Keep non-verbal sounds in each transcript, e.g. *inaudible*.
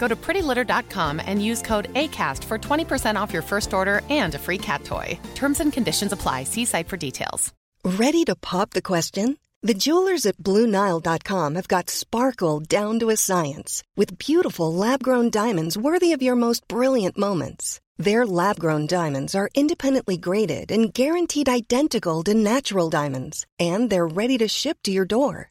Go to prettylitter.com and use code ACAST for 20% off your first order and a free cat toy. Terms and conditions apply. See site for details. Ready to pop the question? The jewelers at BlueNile.com have got sparkle down to a science with beautiful lab grown diamonds worthy of your most brilliant moments. Their lab grown diamonds are independently graded and guaranteed identical to natural diamonds, and they're ready to ship to your door.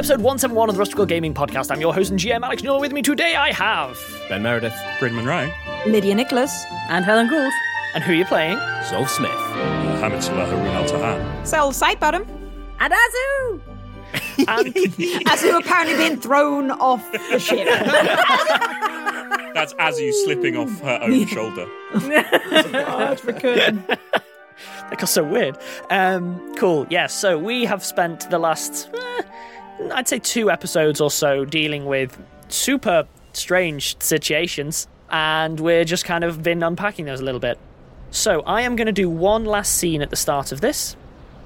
Episode 171 of the Rusty Quill Gaming Podcast. I'm your host and GM Alex Newall. With me today I have Ben Meredith, Bryn Monroe, Lydia Nicholas, and Helen Gould. And who are you playing? Zolf Smith, Mohammed Salah Harun Al Tahan, Cel Sidebottom, and Azu. And *laughs* Azu apparently being thrown off the ship. *laughs* That's Azu slipping off her own shoulder. That's recurring. *laughs* that got so weird. Um, cool. Yes. so we have spent the last, eh, I'd say, two episodes or so dealing with super strange situations, and we're just kind of been unpacking those a little bit. So I am going to do one last scene at the start of this,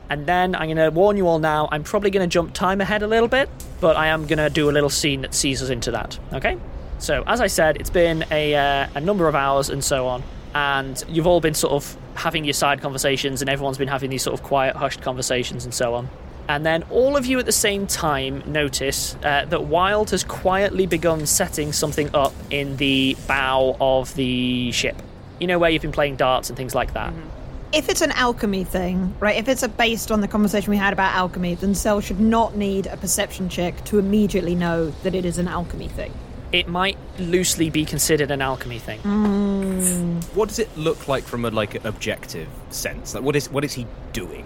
and then I'm going to warn you all now. I'm probably going to jump time ahead a little bit, but I am going to do a little scene that sees us into that. Okay. So as I said, it's been a uh, a number of hours and so on, and you've all been sort of having your side conversations, and everyone's been having these sort of quiet, hushed conversations and so on. And then all of you at the same time notice uh, that Wild has quietly begun setting something up in the bow of the ship. You know, where you've been playing darts and things like that. if it's an alchemy thing, right? If it's a, based on the conversation we had about alchemy, then Cel should not need a perception check to immediately know that it is an alchemy thing. It might loosely be considered an alchemy thing. What does it look like from a like objective sense? Like what is what is he doing?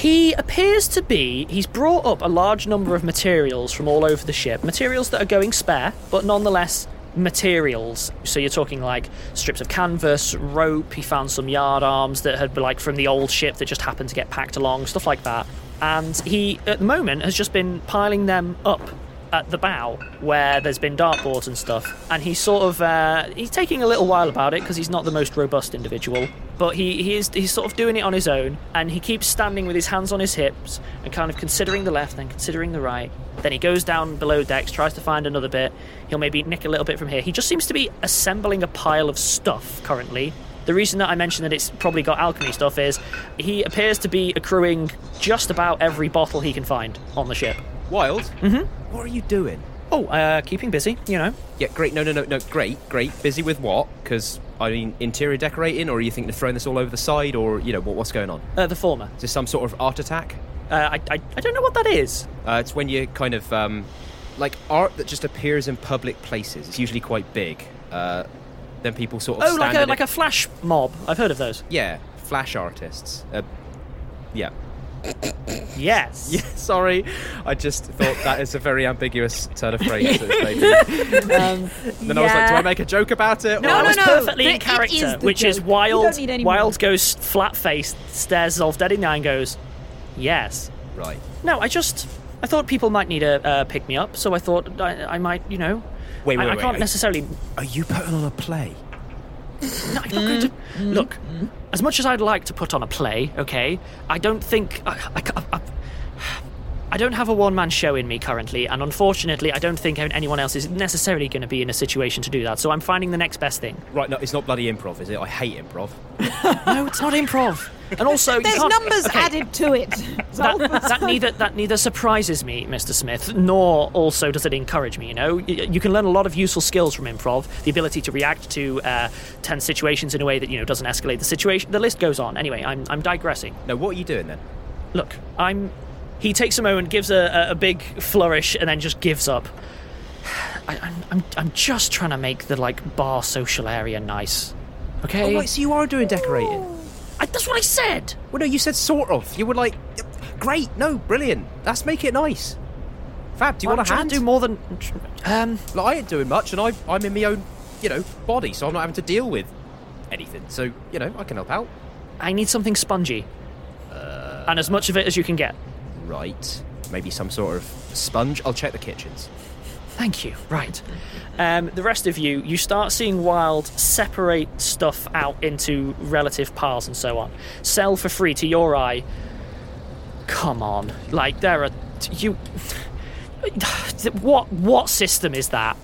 He appears to be. He's brought up a large number of materials from all over the ship. Materials that are going spare, but nonetheless materials. So you're talking like strips of canvas, rope. He found some yard arms that had been like from the old ship that just happened to get packed along, stuff like that. And he, at the moment, has just been piling them up at the bow where there's been dartboards and stuff. And he's sort of uh, he's taking a little while about it because he's not the most robust individual. But he, he is he's sort of doing it on his own, and he keeps standing with his hands on his hips and kind of considering the left, then considering the right. Then he goes down below decks, tries to find another bit. He'll maybe nick a little bit from here. He just seems to be assembling a pile of stuff currently. The reason that I mentioned that it's probably got alchemy stuff is he appears to be accruing just about every bottle he can find on the ship. Wild? Mm-hmm. What are you doing? Oh, uh, keeping busy, you know. Yeah, great. No, no, no, no. Great, great. Busy with what? Because I mean, interior decorating, or are you thinking of throwing this all over the side, or you know, what, what's going on? Uh, the former. Is this some sort of art attack? Uh, I, I, I don't know what that is. Uh, it's when you kind of um, like art that just appears in public places. It's usually quite big. Uh, then people sort of Oh, like a like it. a flash mob. I've heard of those. yeah, flash artists. Uh, yeah. Yes. *laughs* Yeah, sorry. I just thought that is a very ambiguous turn of phrase. that it's making. *laughs* Um, then I was like, do. I make a joke about it? No, or- that was perfectly It- in character, is which is joke. You Wild. don't need any more. Wild goes flat faced, stares Zolf dead in the eye, and goes, "Yes." Right. No, I just I thought people might need a uh, pick me up, so I thought I, I might, you know. Wait, I, wait, I wait, can't wait. necessarily. Are you putting on a play? No, I'm not going to. Look, as much as I'd like to put on a play, okay, I don't think I, I, I, I don't have a one-man show in me currently, and unfortunately, I don't think anyone else is necessarily going to be in a situation to do that. So I'm finding the next best thing. Right, no, it's not bloody improv, is it? I hate improv. *laughs* No, it's not improv. And also, There's numbers okay. added to it. that, *laughs* that neither that neither surprises me, Mr. Smith, nor also does it encourage me. You know, Y- you can learn a lot of useful skills from improv. The ability to react to uh, tense situations in a way that you know doesn't escalate the situation. The list goes on. Anyway, I'm I'm digressing. No, what are you doing then? Look, I'm. He takes a moment, gives a, a, big flourish, and then just gives up. I, I'm, I'm I'm just trying to make the like bar social area nice. Okay. Oh, wait, so you are doing decorating? I, that's what I said. Well, no, you said sort of. You were like, great, no, brilliant. Let's make it nice. Fab, do you Well, want a hand? to do more than. Um, Like, I ain't doing much, and I, I'm in my own, you know, body, so I'm not having to deal with anything. So, you know, I can help out. I need something spongy. Uh, and as much of it as you can get. Right. Maybe some sort of sponge. I'll check the kitchens. Thank you. Right. Um, the rest of you, you start seeing Wild separate stuff out into relative piles and so on. Cel for free to your eye. Come on. Like, there are. You. *sighs* What, what system is that?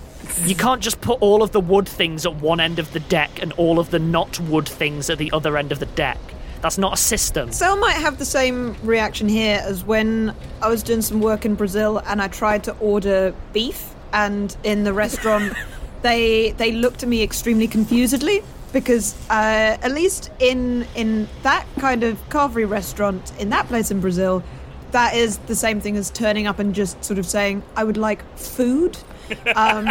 You can't just put all of the wood things at one end of the deck and all of the not wood things at the other end of the deck. That's not a system. Cel might have the same reaction here as when I was doing some work in Brazil and I tried to order beef, and in the restaurant, *laughs* they they looked at me extremely confusedly because uh, at least in in that kind of carvery restaurant in that place in Brazil, that is the same thing as turning up and just sort of saying, "I would like food." *laughs* um,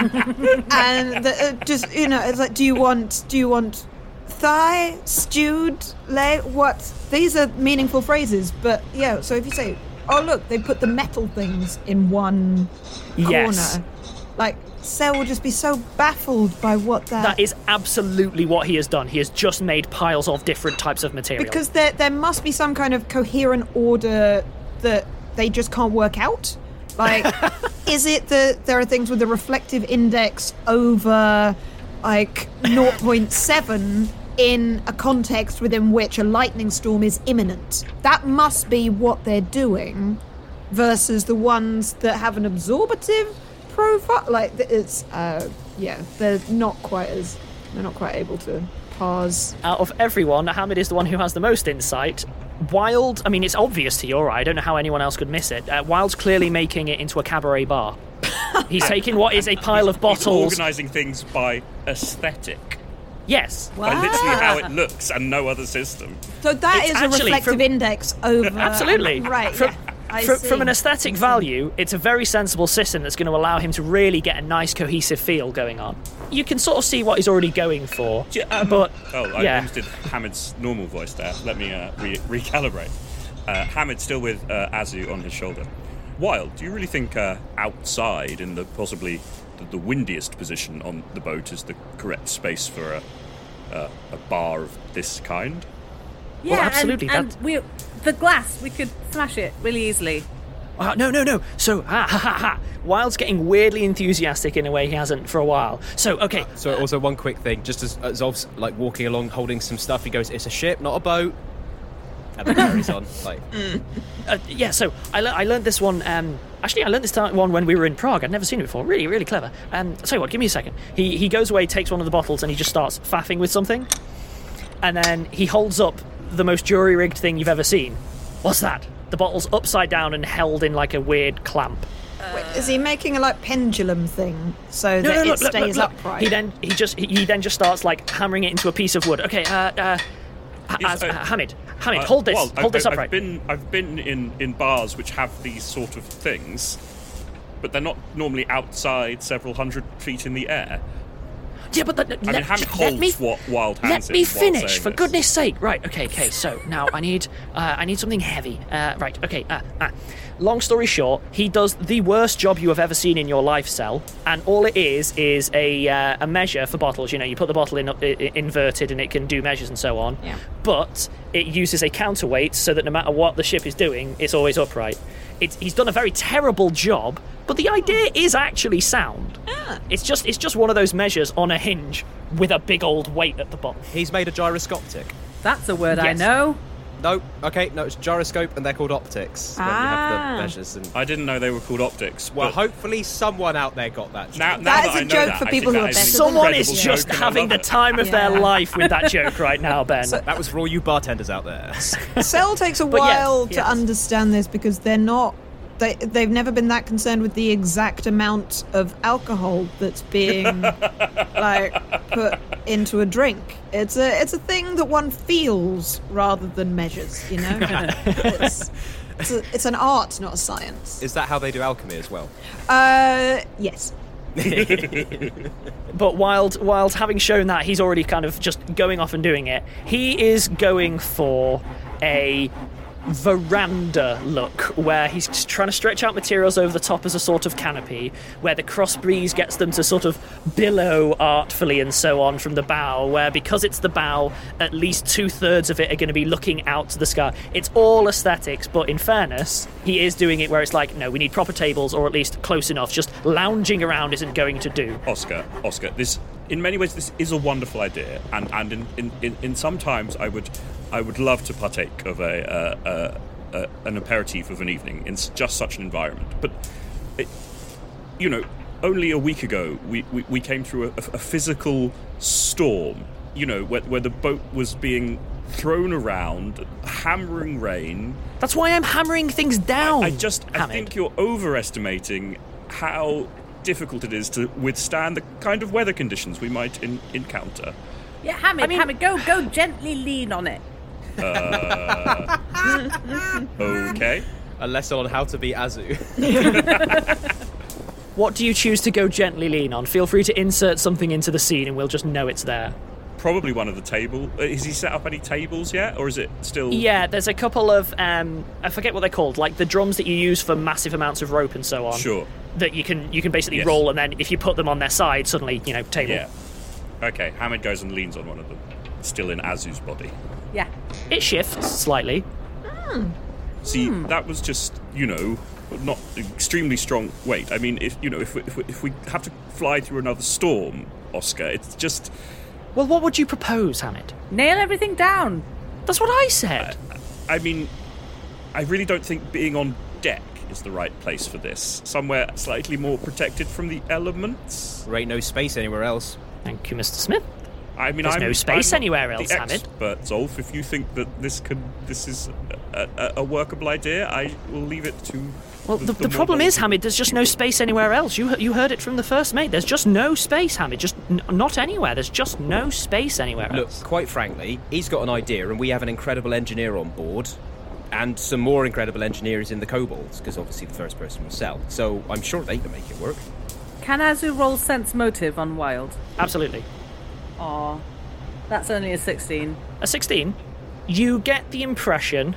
and the, uh, just you know, it's like, do you want do you want thigh stewed leg? What? These are meaningful phrases, but yeah. So if you say, "Oh look, they put the metal things in one Yes. corner," like Cel will just be so baffled by what that. That is absolutely what he has done. He has just made piles of different types of material. because there there must be some kind of coherent order that they just can't work out. Like, *laughs* is it that there are things with a reflective index over like 0.7 in a context within which a lightning storm is imminent? That must be what they're doing, versus the ones that have an absorbative profile. Like, it's uh, yeah, they're not quite as they're not quite able to pause. out of everyone, Hamid is the one who has the most insight. Wild, I mean, it's obvious to your eye. I don't know how anyone else could miss it. Uh, Wild's clearly making it into a cabaret bar. *laughs* He's taking what is a pile of He's bottles. organising things by aesthetic. Yes. By literally how it *laughs* looks and no other system. So that It's is a actually reflective from- index over. *laughs* Absolutely. Right. From, yeah, I from, see. from an aesthetic value, it's a very sensible system that's going to allow him to really get a nice cohesive feel going on. You can sort of see what he's already going for, but Oh, I yeah. almost did Hamid's normal voice there. Let me uh, re- recalibrate. Uh, Hamid still with uh, Azu on his shoulder. Wild, do you really think uh, outside in the possibly the, the windiest position on the boat is the correct space for a, a, a bar of this kind? Yeah, absolutely, And, and we, the glass, we could smash it really easily. Uh, no, no, no. So, *laughs* ha, ha, ha, ha. Wild's getting weirdly enthusiastic in a way he hasn't for a while. So, okay. So also one quick thing, just as uh, Zolf's like walking along holding some stuff, he goes, "It's a ship, not a boat," and then carries on. *laughs* Like, Uh, yeah, so I, le- I learned this one. Um, actually, I learned this ti- one when we were in Prague. I'd never seen it before. Really, really clever. Um, I'll tell you what, give me a second. He, he goes away, takes one of the bottles, and he just starts faffing with something. And then he holds up the most jury rigged thing you've ever seen. What's that? The bottle's upside down and held in like a weird clamp. Wait, is he making a like pendulum thing so No, that no, it look, look, stays look, look. upright? He then he just he, he then just starts like hammering it into a piece of wood. Okay, uh, uh, Ha- Yes, uh, uh, Hamid, Hold this, well, hold I've, this I've been I've been in, in bars which have these sort of things, but they're not normally outside several hundred feet in the air. Yeah, but the, I let, mean, holds me, what Wild hands Let me finish, for this. goodness sake. Right, okay, okay. So now I need, uh, I need something heavy. Uh, right, okay. Uh, uh. Long story short, he does the worst job you have ever seen in your life, Cel, and all it is is a uh, a measure for bottles. You know, you put the bottle in, i- i- inverted, and it can do measures and so on. Yeah. But it uses a counterweight so that no matter what the ship is doing, it's always upright. It's, he's done a very terrible job, but the idea is actually sound. It's just it's just one of those measures on a hinge with a big old weight at the bottom. he's made a gyroscopic. That's a word I know. No, okay, no, it's gyroscope, and they're called optics. When you have Ah. the measures and. I didn't know they were called optics. Well, but hopefully someone out there got that. now, now That that, is a I know joke that, for I people think who that are is an better Someone is incredible just joke and I having love the it. time of their Yeah. life with that joke right now, Ben. That was for all you bartenders out there. *laughs* Cel takes a But yes, while yes. to understand this because they're not. They, they've never been that concerned with the exact amount of alcohol that's being *laughs* like put into a drink. It's a it's a thing that one feels rather than measures. You know, *laughs* it's, it's, a, it's an art, not a science. Is that how they do alchemy as well? Uh, yes. *laughs* But Wild, Wild, having shown that, he's already kind of just going off and doing it. He is going for a veranda look where he's trying to stretch out materials over the top as a sort of canopy where the cross breeze gets them to sort of billow artfully and so on from the bow where because it's the bow at least two-thirds of it are going to be looking out to the sky. It's all aesthetics but in fairness he is doing it where it's like no we need proper tables or at least close enough. Just lounging around isn't going to do. Oscar, Oscar, this in many ways this is a wonderful idea, and and in in, in, in some times I would I would love to partake of a, uh, uh, uh, an aperitif of an evening in just such an environment. But it, you know, only a week ago we, we, we came through a, a physical storm. You know, where, where the boat was being thrown around, hammering rain. That's why I'm hammering things down. I just I think you're overestimating how difficult it is to withstand the kind of weather conditions we might in, encounter. Yeah, Hamid, I mean- Hamid, go, go gently lean on it. Uh, *laughs* okay. A lesson on how to be Azu. *laughs* *laughs* What do you choose to go gently lean on? Feel free to insert something into the scene and we'll just know it's there. Probably one of the table. uh, Has he set up any tables yet, or is it still? Yeah, there's a couple of um, I forget what they're called, like the drums that you use for massive amounts of rope and so on. Sure. That you can you can basically Yes. roll and then if you put them on their side, suddenly you know table. Yeah. Okay. Hamid goes and leans on one of them, still in Azu's body. Yeah. It shifts slightly. See, Hmm. that was just you know not extremely strong weight. I mean, if you know if we, if we, if we have to fly through another storm, Oscar, it's just Well, what would you propose, Hamid? Nail everything down. That's what I said. I mean, I really don't think being on deck is the right place for this. Somewhere slightly more protected from the elements. there ain't no space anywhere else. Thank you, Mr. Smith. I mean, There's I'm, no space I'm anywhere else, the Hamid. expert, Zolf. If you think that this could, this is a, a, a workable idea, I will leave it to. Well, the, the, problem is, Hamid, there's just no space anywhere else. You you heard it from the first mate. There's just no space, Hamid. Just n- not anywhere. There's just no space anywhere else. Look, quite frankly, he's got an idea, and we have an incredible engineer on board, and some more incredible engineers in the kobolds, because obviously the first person was Cel. So I'm sure they can make it work. Can Azu roll sense motive on Wild? Absolutely. Aw. That's only a 16. A 16, you get the impression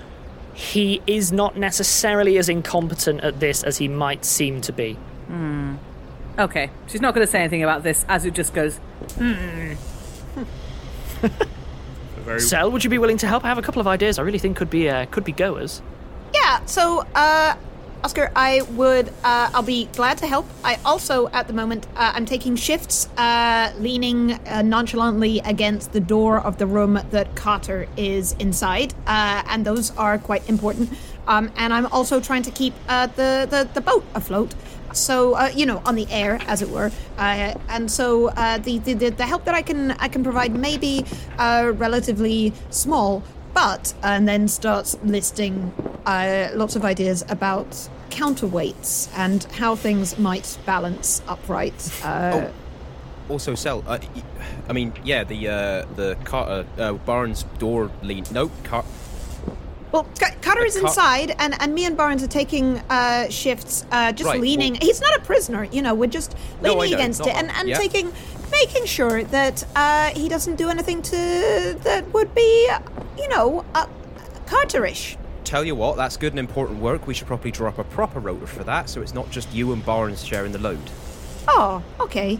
he is not necessarily as incompetent at this as he might seem to be. Hmm. Okay, she's not going to say anything about this. Azu just goes, hmm. *laughs* Very Cel, would you be willing to help? I have a couple of ideas I really think could be uh, could be goers. Yeah, so, uh, Oscar, I would, uh, I'll be glad to help. I also, at the moment, uh, I'm taking shifts, uh, leaning uh, nonchalantly against the door of the room that Carter is inside, uh, and those are quite important. Um, and I'm also trying to keep uh, the, the, the boat afloat. So you know, on the air, as it were, and so the, the the help that I can I can provide may be relatively small, but and then starts listing uh, lots of ideas about counterweights and how things might balance upright. Uh, Also, Cel. Uh, I mean, yeah, the uh, the Carter uh, Barnes door lean. No, Car- Well, Carter is Car- inside, and, and me and Barnes are taking uh, shifts, uh, just Right, leaning. well- He's not a prisoner, you know. We're just leaning know, against it and, and Yeah. taking, making sure that uh, he doesn't do anything to that would be, you know, uh, Carterish. Tell you what, that's good and important work. We should probably draw up a proper rota for that, so it's not just you and Barnes sharing the load. Oh, okay.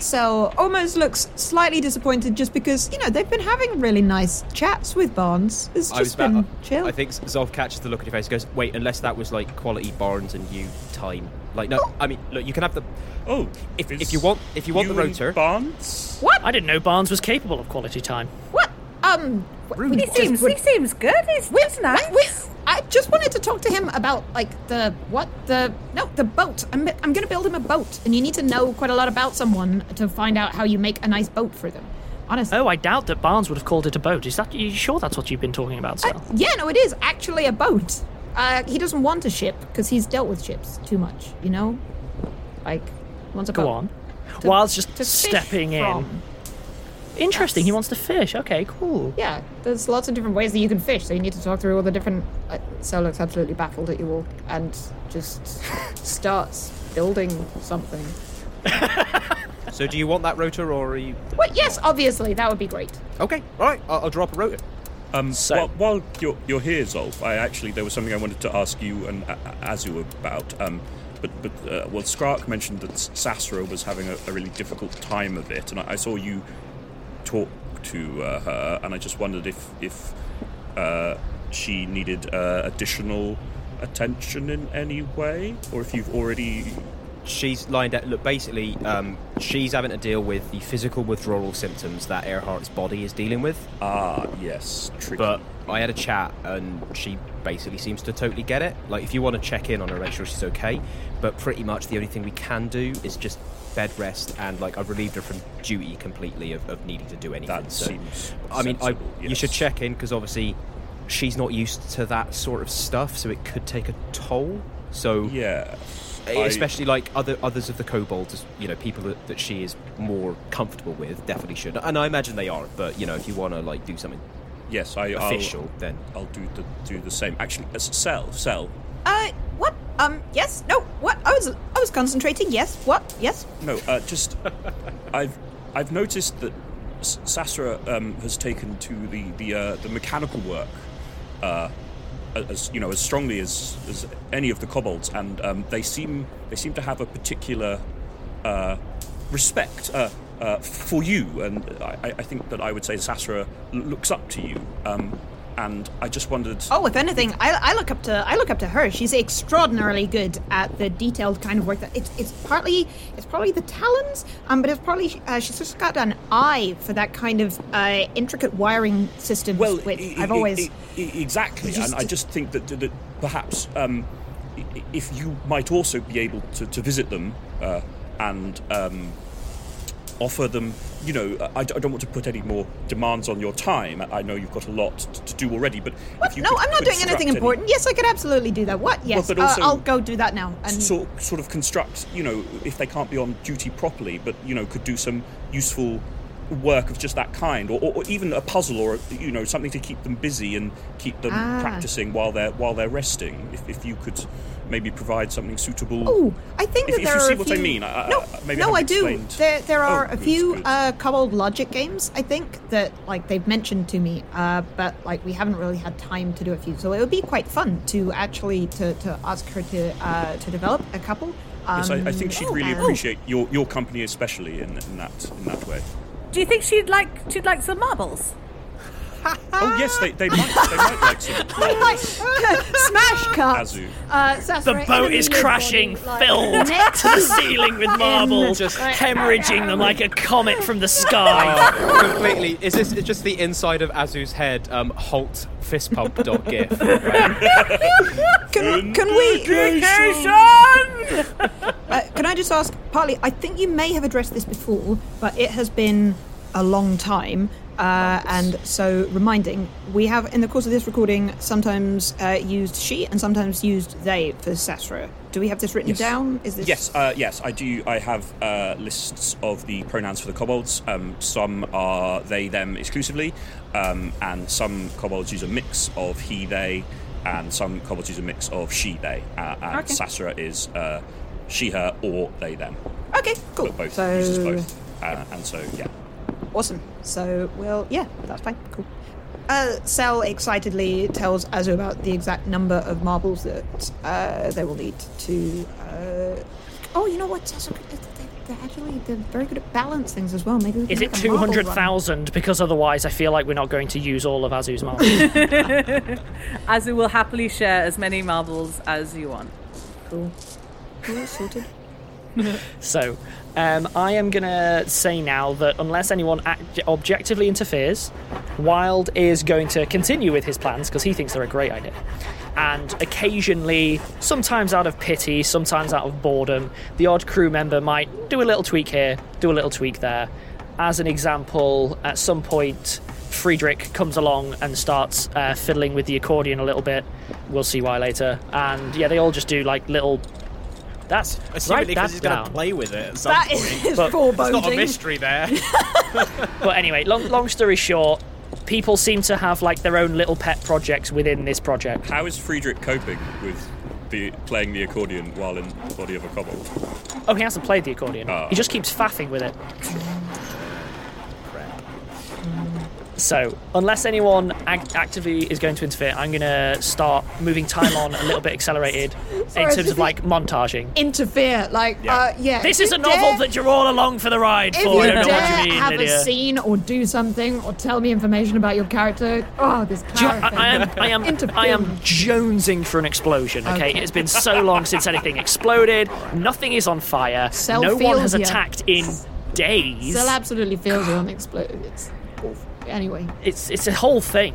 So almost looks slightly disappointed just because you know they've been having really nice chats with Barnes. It's just been about- chill. I think Zolf catches the look on your face. and Goes, wait, unless that was like quality Barnes and you time. Like, no, I mean, look, you can have the. Oh, if, if you want, if you want the you and rota, Barnes. What? I didn't know Barnes was capable of quality time. What? Um, He seems, he seems good. He's, he's nice. I just wanted to talk to him about like the what the no the boat. I'm I'm gonna build him a boat, and you need to know quite a lot about someone to find out how you make a nice boat for them. Honestly. Oh, I doubt that Barnes would have called it a boat. Is that you sure that's what you've been talking about, Cel? Yeah, no, it is actually a boat. Uh, he doesn't want a ship because he's dealt with ships too much. You know, like he wants a Go boat. on. To- Whilst just to fish stepping in. from. Interesting. He wants to fish. Okay, cool. Yeah, there's lots of different ways that you can fish, so you need to talk through all the different. Uh, Cel looks absolutely baffled at you all and just *laughs* starts building something. so do you want that rota or are you? Well, yes, obviously, that would be great. Okay, all right, I'll, I'll drop a rota. Um, while, while you're, you're here, Zolf, I actually there was something I wanted to ask you and uh, Azu about. Um, but but uh, well, Skrark mentioned that Sasra was having a, a really difficult time of it, and I, I saw you talk to uh, her, and I just wondered if if uh, she needed uh, additional attention in any way, or if you've already. She's lined up. Look, basically, um, she's having to deal with the physical withdrawal symptoms that Earhart's body is dealing with. Ah, yes, tricky. But I had a chat, and she basically seems to totally get it. Like, if you want to check in on her, make sure she's okay. But pretty much the only thing we can do is just bed rest, and like I've relieved her from duty completely of, of needing to do anything. That so, seems I mean, I, sensible, you should check in because obviously she's not used to that sort of stuff, so it could take a toll. So yeah. Especially like other others of the kobolds, you know, people that, that she is more comfortable with, definitely should. And I imagine they are. But you know, if you want to like do something, Yes, I, official, I'll, then I'll do the do the same. Actually, uh, Cel, Cel. Uh, what? Um, yes, no, what? I was, I was concentrating. Yes, what? Yes. No, uh, just *laughs* I've I've noticed that S- Sasra um, has taken to the the uh, the mechanical work uh, as you know as strongly as, as any of the kobolds, and um, they seem they seem to have a particular uh, respect uh, uh, for you, and I, I think that I would say Sasra looks up to you. Um, and I just wondered. Oh, if anything, I, I look up to I look up to her. She's extraordinarily good at the detailed kind of work that it's it's partly it's probably the talons, um, but it's probably uh, she's just got an eye for that kind of uh, intricate wiring systems. Well, which e- I've always e- e- exactly, Just- and I just think that, that perhaps um, if you might also be able to, to visit them uh, and um, offer them, you know, I, I don't want to put any more demands on your time. I know you've got a lot to, to do already, but if you no, could I'm not doing anything construct any- important. Yes, I could absolutely do that. What? Yes, but uh, also- I'll go do that now. And sort sort of construct, you know, if they can't be on duty properly, but you know, could do some useful work of just that kind, or, or, or even a puzzle, or you know something to keep them busy and keep them Ah. practicing while they're while they're resting. If, if you could maybe provide something suitable. Oh, I think If- that if there you are see a what few... I mean, I- I- no, I- maybe no, I haven't do. explained- There, there are Oh, a good, few good. uh, Kobold Logic games, I think, that like they've mentioned to me, uh, but like we haven't really had time to do a few. So it would be quite fun to actually to, to ask her to uh, to develop a couple. Yes, I, I Um, think she'd oh, really and- appreciate your, your company, especially in, in that in that way. Do you think she'd like she'd like some marbles? Oh yes, they, they might they might like some. *laughs* Smash cut. Azu. Uh, The boat is mid-body, crashing, like, filled to the ceiling with *laughs* marbles, Just- hemorrhaging them like a comet from the sky. *laughs* Oh, completely. Is this just the inside of Azu's head? Um, halt fist pump dot gif. Can, can we? Uh, can I just ask, partly, I think you may have addressed this before, but it has been a long time. Uh, and so, reminding, we have in the course of this recording sometimes uh, used she and sometimes used they for Sasra. Do we have this written Yes. down? Is this Yes, uh, yes, I do. I have uh, lists of the pronouns for the kobolds. Um, some are they, them exclusively, um, and some kobolds use a mix of he, they, and some kobolds use a mix of she, they. Uh, and Okay. Sasra is uh, she, her, or they, them. Okay, cool. But both so, uses both, uh, and so yeah. Awesome. So, well, yeah, that's fine. Cool. Uh, Cel excitedly tells Azu about the exact number of marbles that uh, they will need to. Uh... Oh, you know what? Azu, they- They're actually they're very good at balance things as well. Maybe we Is it make a marble run. 200,000? Because otherwise, I feel like we're not going to use all of Azu's marbles. *laughs* *laughs* Azu will happily share as many marbles as you want. Cool. Cool, sorted. so, um, I am going to say now that unless anyone act- objectively interferes, Wild is going to continue with his plans because he thinks they're a great idea. And occasionally, sometimes out of pity, sometimes out of boredom, the odd crew member might do a little tweak here, do a little tweak there. As an example, at some point, Friedrich comes along and starts uh, fiddling with the accordion a little bit. We'll see why later. And yeah, they all just do like little. That's Assumedly write because that he's going to play with it at some That point. is But- *laughs* foreboding. There's not a mystery there. *laughs* But anyway, long, long story short, people seem to have like their own little pet projects within this project. How is Friedrich coping with the playing the accordion while in the body of a kobold? Oh, he hasn't played the accordion. Oh. He just keeps faffing with it. So, unless anyone ag- actively is going to interfere, I'm going to start moving time on a little bit accelerated *laughs* Sorry, in terms of like montaging. Interfere, like, Yeah. uh, yeah. This is a novel dare- that you're all along for the ride If for. you I dare what you mean, have Lydia. a scene or do something or tell me information about your character, oh, this. I, am, I am, I am jonesing for an explosion. Okay, Okay. it's been so long since anything exploded. Nothing is on fire. Cel no one has attacked in days. Still absolutely feels on explode. It's awful. Anyway, it's it's a whole thing.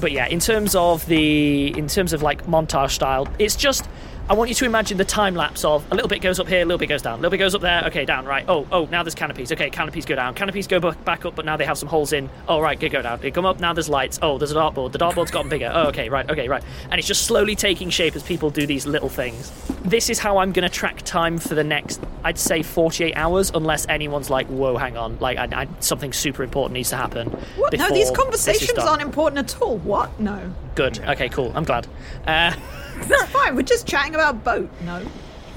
But yeah, in terms of the in terms of like montage style, it's just I want you to imagine the time lapse of a little bit goes up here, a little bit goes down, a little bit goes up there, okay, down, right. Oh, oh, now there's canopies. Okay, canopies go down. Canopies go back up, but now they have some holes in. Oh, right, they go down. They come up, now there's lights. Oh, there's a dartboard. The dartboard's gotten bigger. Oh, okay, right, okay, right. And it's just slowly taking shape as people do these little things. This is how I'm going to track time for the next, I'd say, 48 hours, unless anyone's like, whoa, hang on, like I, I, something super important needs to happen. what? No, these conversations aren't important at all. What? No. Good. Okay, cool. I'm glad. Uh, *laughs* That's fine. We're just chatting about boat. No.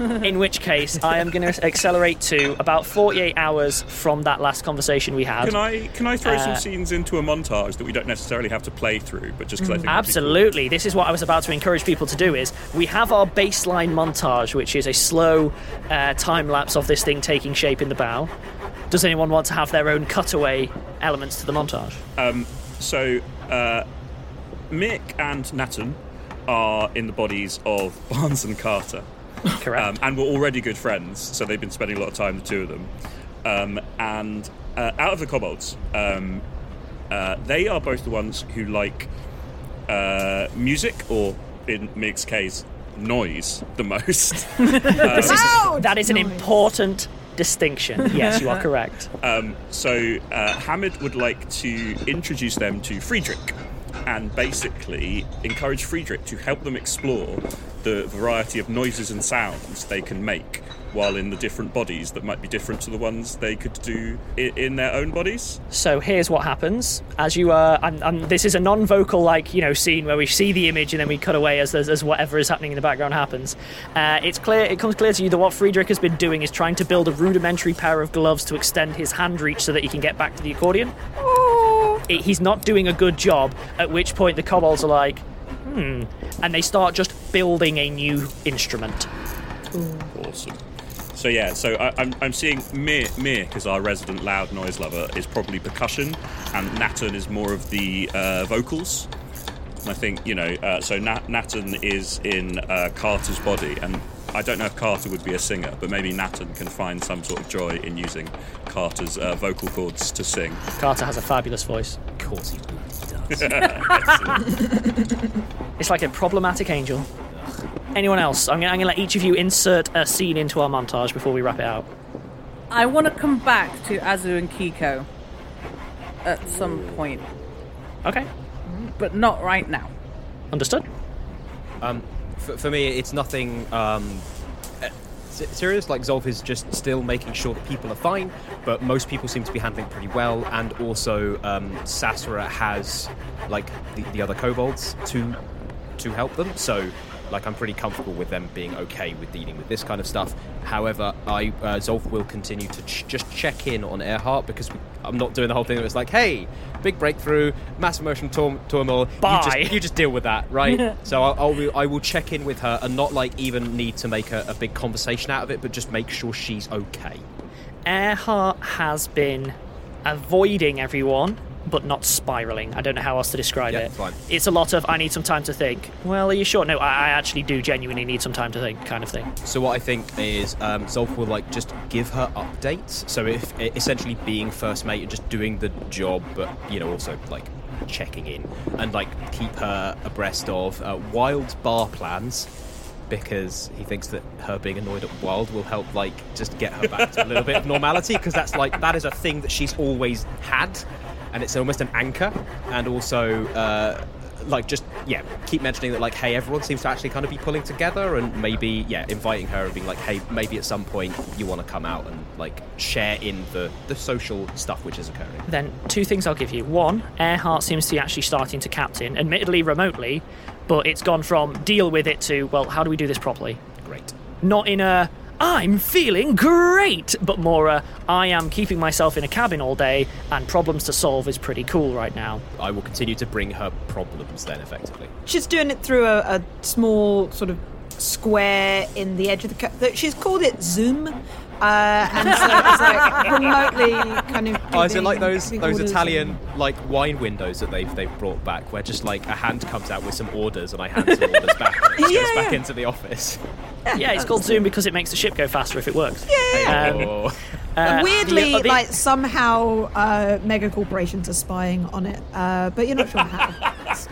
*laughs* in which case, I am going to accelerate to about 48 hours from that last conversation we had. Can I can I throw some Uh, scenes into a montage that we don't necessarily have to play through, but just because I think it'd be cool? Absolutely. This is what I was about to encourage people to do is we have our baseline montage, which is a slow uh, time lapse of this thing taking shape in the bow. Does anyone want to have their own cutaway elements to the montage? Um, so, uh, Mick and Nathan are in the bodies of *laughs* Barnes and Carter. Correct. Um, and we're already good friends, so they've been spending a lot of time, the two of them. Um, and uh, out of the kobolds, um, uh, they are both the ones who like uh, music, or in Mick's case, noise the *laughs* most. This is- that is an noise. important distinction. Yes, you are *laughs* correct. Um, so uh, Hamid would like to introduce them to Friedrich and basically encourage Friedrich to help them explore the variety of noises and sounds they can make while in the different bodies that might be different to the ones they could do in, in their own bodies? So here's what happens as you are, and, and this is a non-vocal like you know scene where we see the image and then we cut away as as whatever is happening in the background happens. Uh, it's clear it comes clear to you that what Friedrich has been doing is trying to build a rudimentary pair of gloves to extend his hand reach so that he can get back to the accordion. It, he's not doing a good job. At which point the kobolds are like, hmm, and they start just building a new instrument. Awesome. So yeah, so I, I'm, I'm seeing Mir Mir because our resident loud noise lover is probably percussion, and Nathan is more of the uh, vocals. And I think you know, uh, so Nat- Nathan is in uh, Carter's body, and I don't know if Carter would be a singer, but maybe Nathan can find some sort of joy in using Carter's uh, vocal cords to sing. Carter has a fabulous voice. Of course he does. *laughs* *laughs* It's like a problematic angel. Anyone else? I'm gonna, I'm gonna let each of you insert a scene into our montage before we wrap it out. I want to come back to Azu and Kiko at some point, Okay, but not right now. understood. Um, for, for me, it's nothing um, uh, serious. Like Zolf is just still making sure that people are fine, but most people seem to be handling pretty well. And also, um, has like the, the other kobolds to to help them. So, like, I'm pretty comfortable with them being okay with dealing with this kind of stuff. However, I uh, Zolf will continue to ch- just check in on Earhart because we, I'm not doing the whole thing that was like, hey, big breakthrough, mass emotional tor- turmoil. You Bye. just, you just deal with that, right? *laughs* so I'll, I'll, I will check in with her and not like even need to make a, a big conversation out of it, but just make sure she's okay. Earhart has been avoiding everyone, but not spiraling. I don't know how else to describe Yeah, it. fine. It's a lot of I need some time to think. Well, are you sure? No, I, I actually do genuinely need some time to think, kind of thing. So what I think is um, Zolf will like just give her updates. So if essentially being first mate and just doing the job, but you know also like checking in and like keep her abreast of uh, Wild's bar plans. Because he thinks that her being annoyed at Wild will help, like, just get her back to a little bit of normality. Because that's like that is a thing that she's always had, and it's almost an anchor. And also, uh, like just yeah keep mentioning that like hey everyone seems to actually kind of be pulling together and maybe yeah inviting her and being like hey maybe at some point you want to come out and like share in the the social stuff which is occurring Then two things I'll give you. One, Earhart seems to be actually starting to captain, admittedly remotely, but it's gone from deal with it to well, how do we do this properly? great Not in a I'm feeling great, but more I am keeping myself in a cabin all day and problems to solve is pretty cool right now. i will continue to bring her problems then effectively She's doing it through a, a small sort of square in the edge of the. Ca- that- she's called it Zoom. Uh, and so it's like remotely kind of. Oh, is it like those those orders Italian like wine windows that they've they've brought back, where just like a hand comes out with some orders and I hand some orders back and it *laughs* Yeah, goes back into the office. Yeah, it's called Zoom because it makes the ship go faster if it works. Yeah. Um, Oh. uh, Weirdly, the- the- like somehow uh, mega corporations are spying on it, uh, but you're not sure how. *laughs*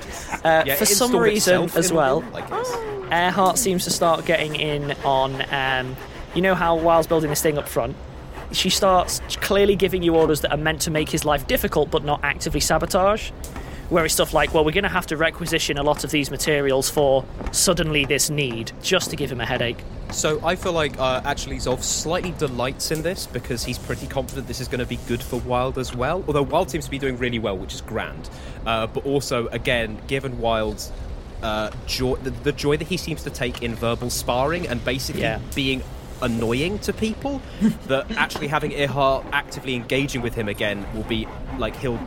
Uh, Yeah, for some reason as well, way, like it's- Earhart seems to start getting in on. Um, you know how Wild's building this thing up front? She starts clearly giving you orders that are meant to make his life difficult but not actively sabotage. Where it's stuff like, well, we're going to have to requisition a lot of these materials for suddenly this need, just to give him a headache. So I feel like uh, actually Zolf slightly delights in this because he's pretty confident this is going to be good for Wild as well. Although Wild seems to be doing really well, which is grand. Uh, but also, again, given Wild's uh, joy, the, the joy that he seems to take in verbal sparring and basically Yeah. being annoying to people, *laughs* that actually having Earhart actively engaging with him again will be like he'll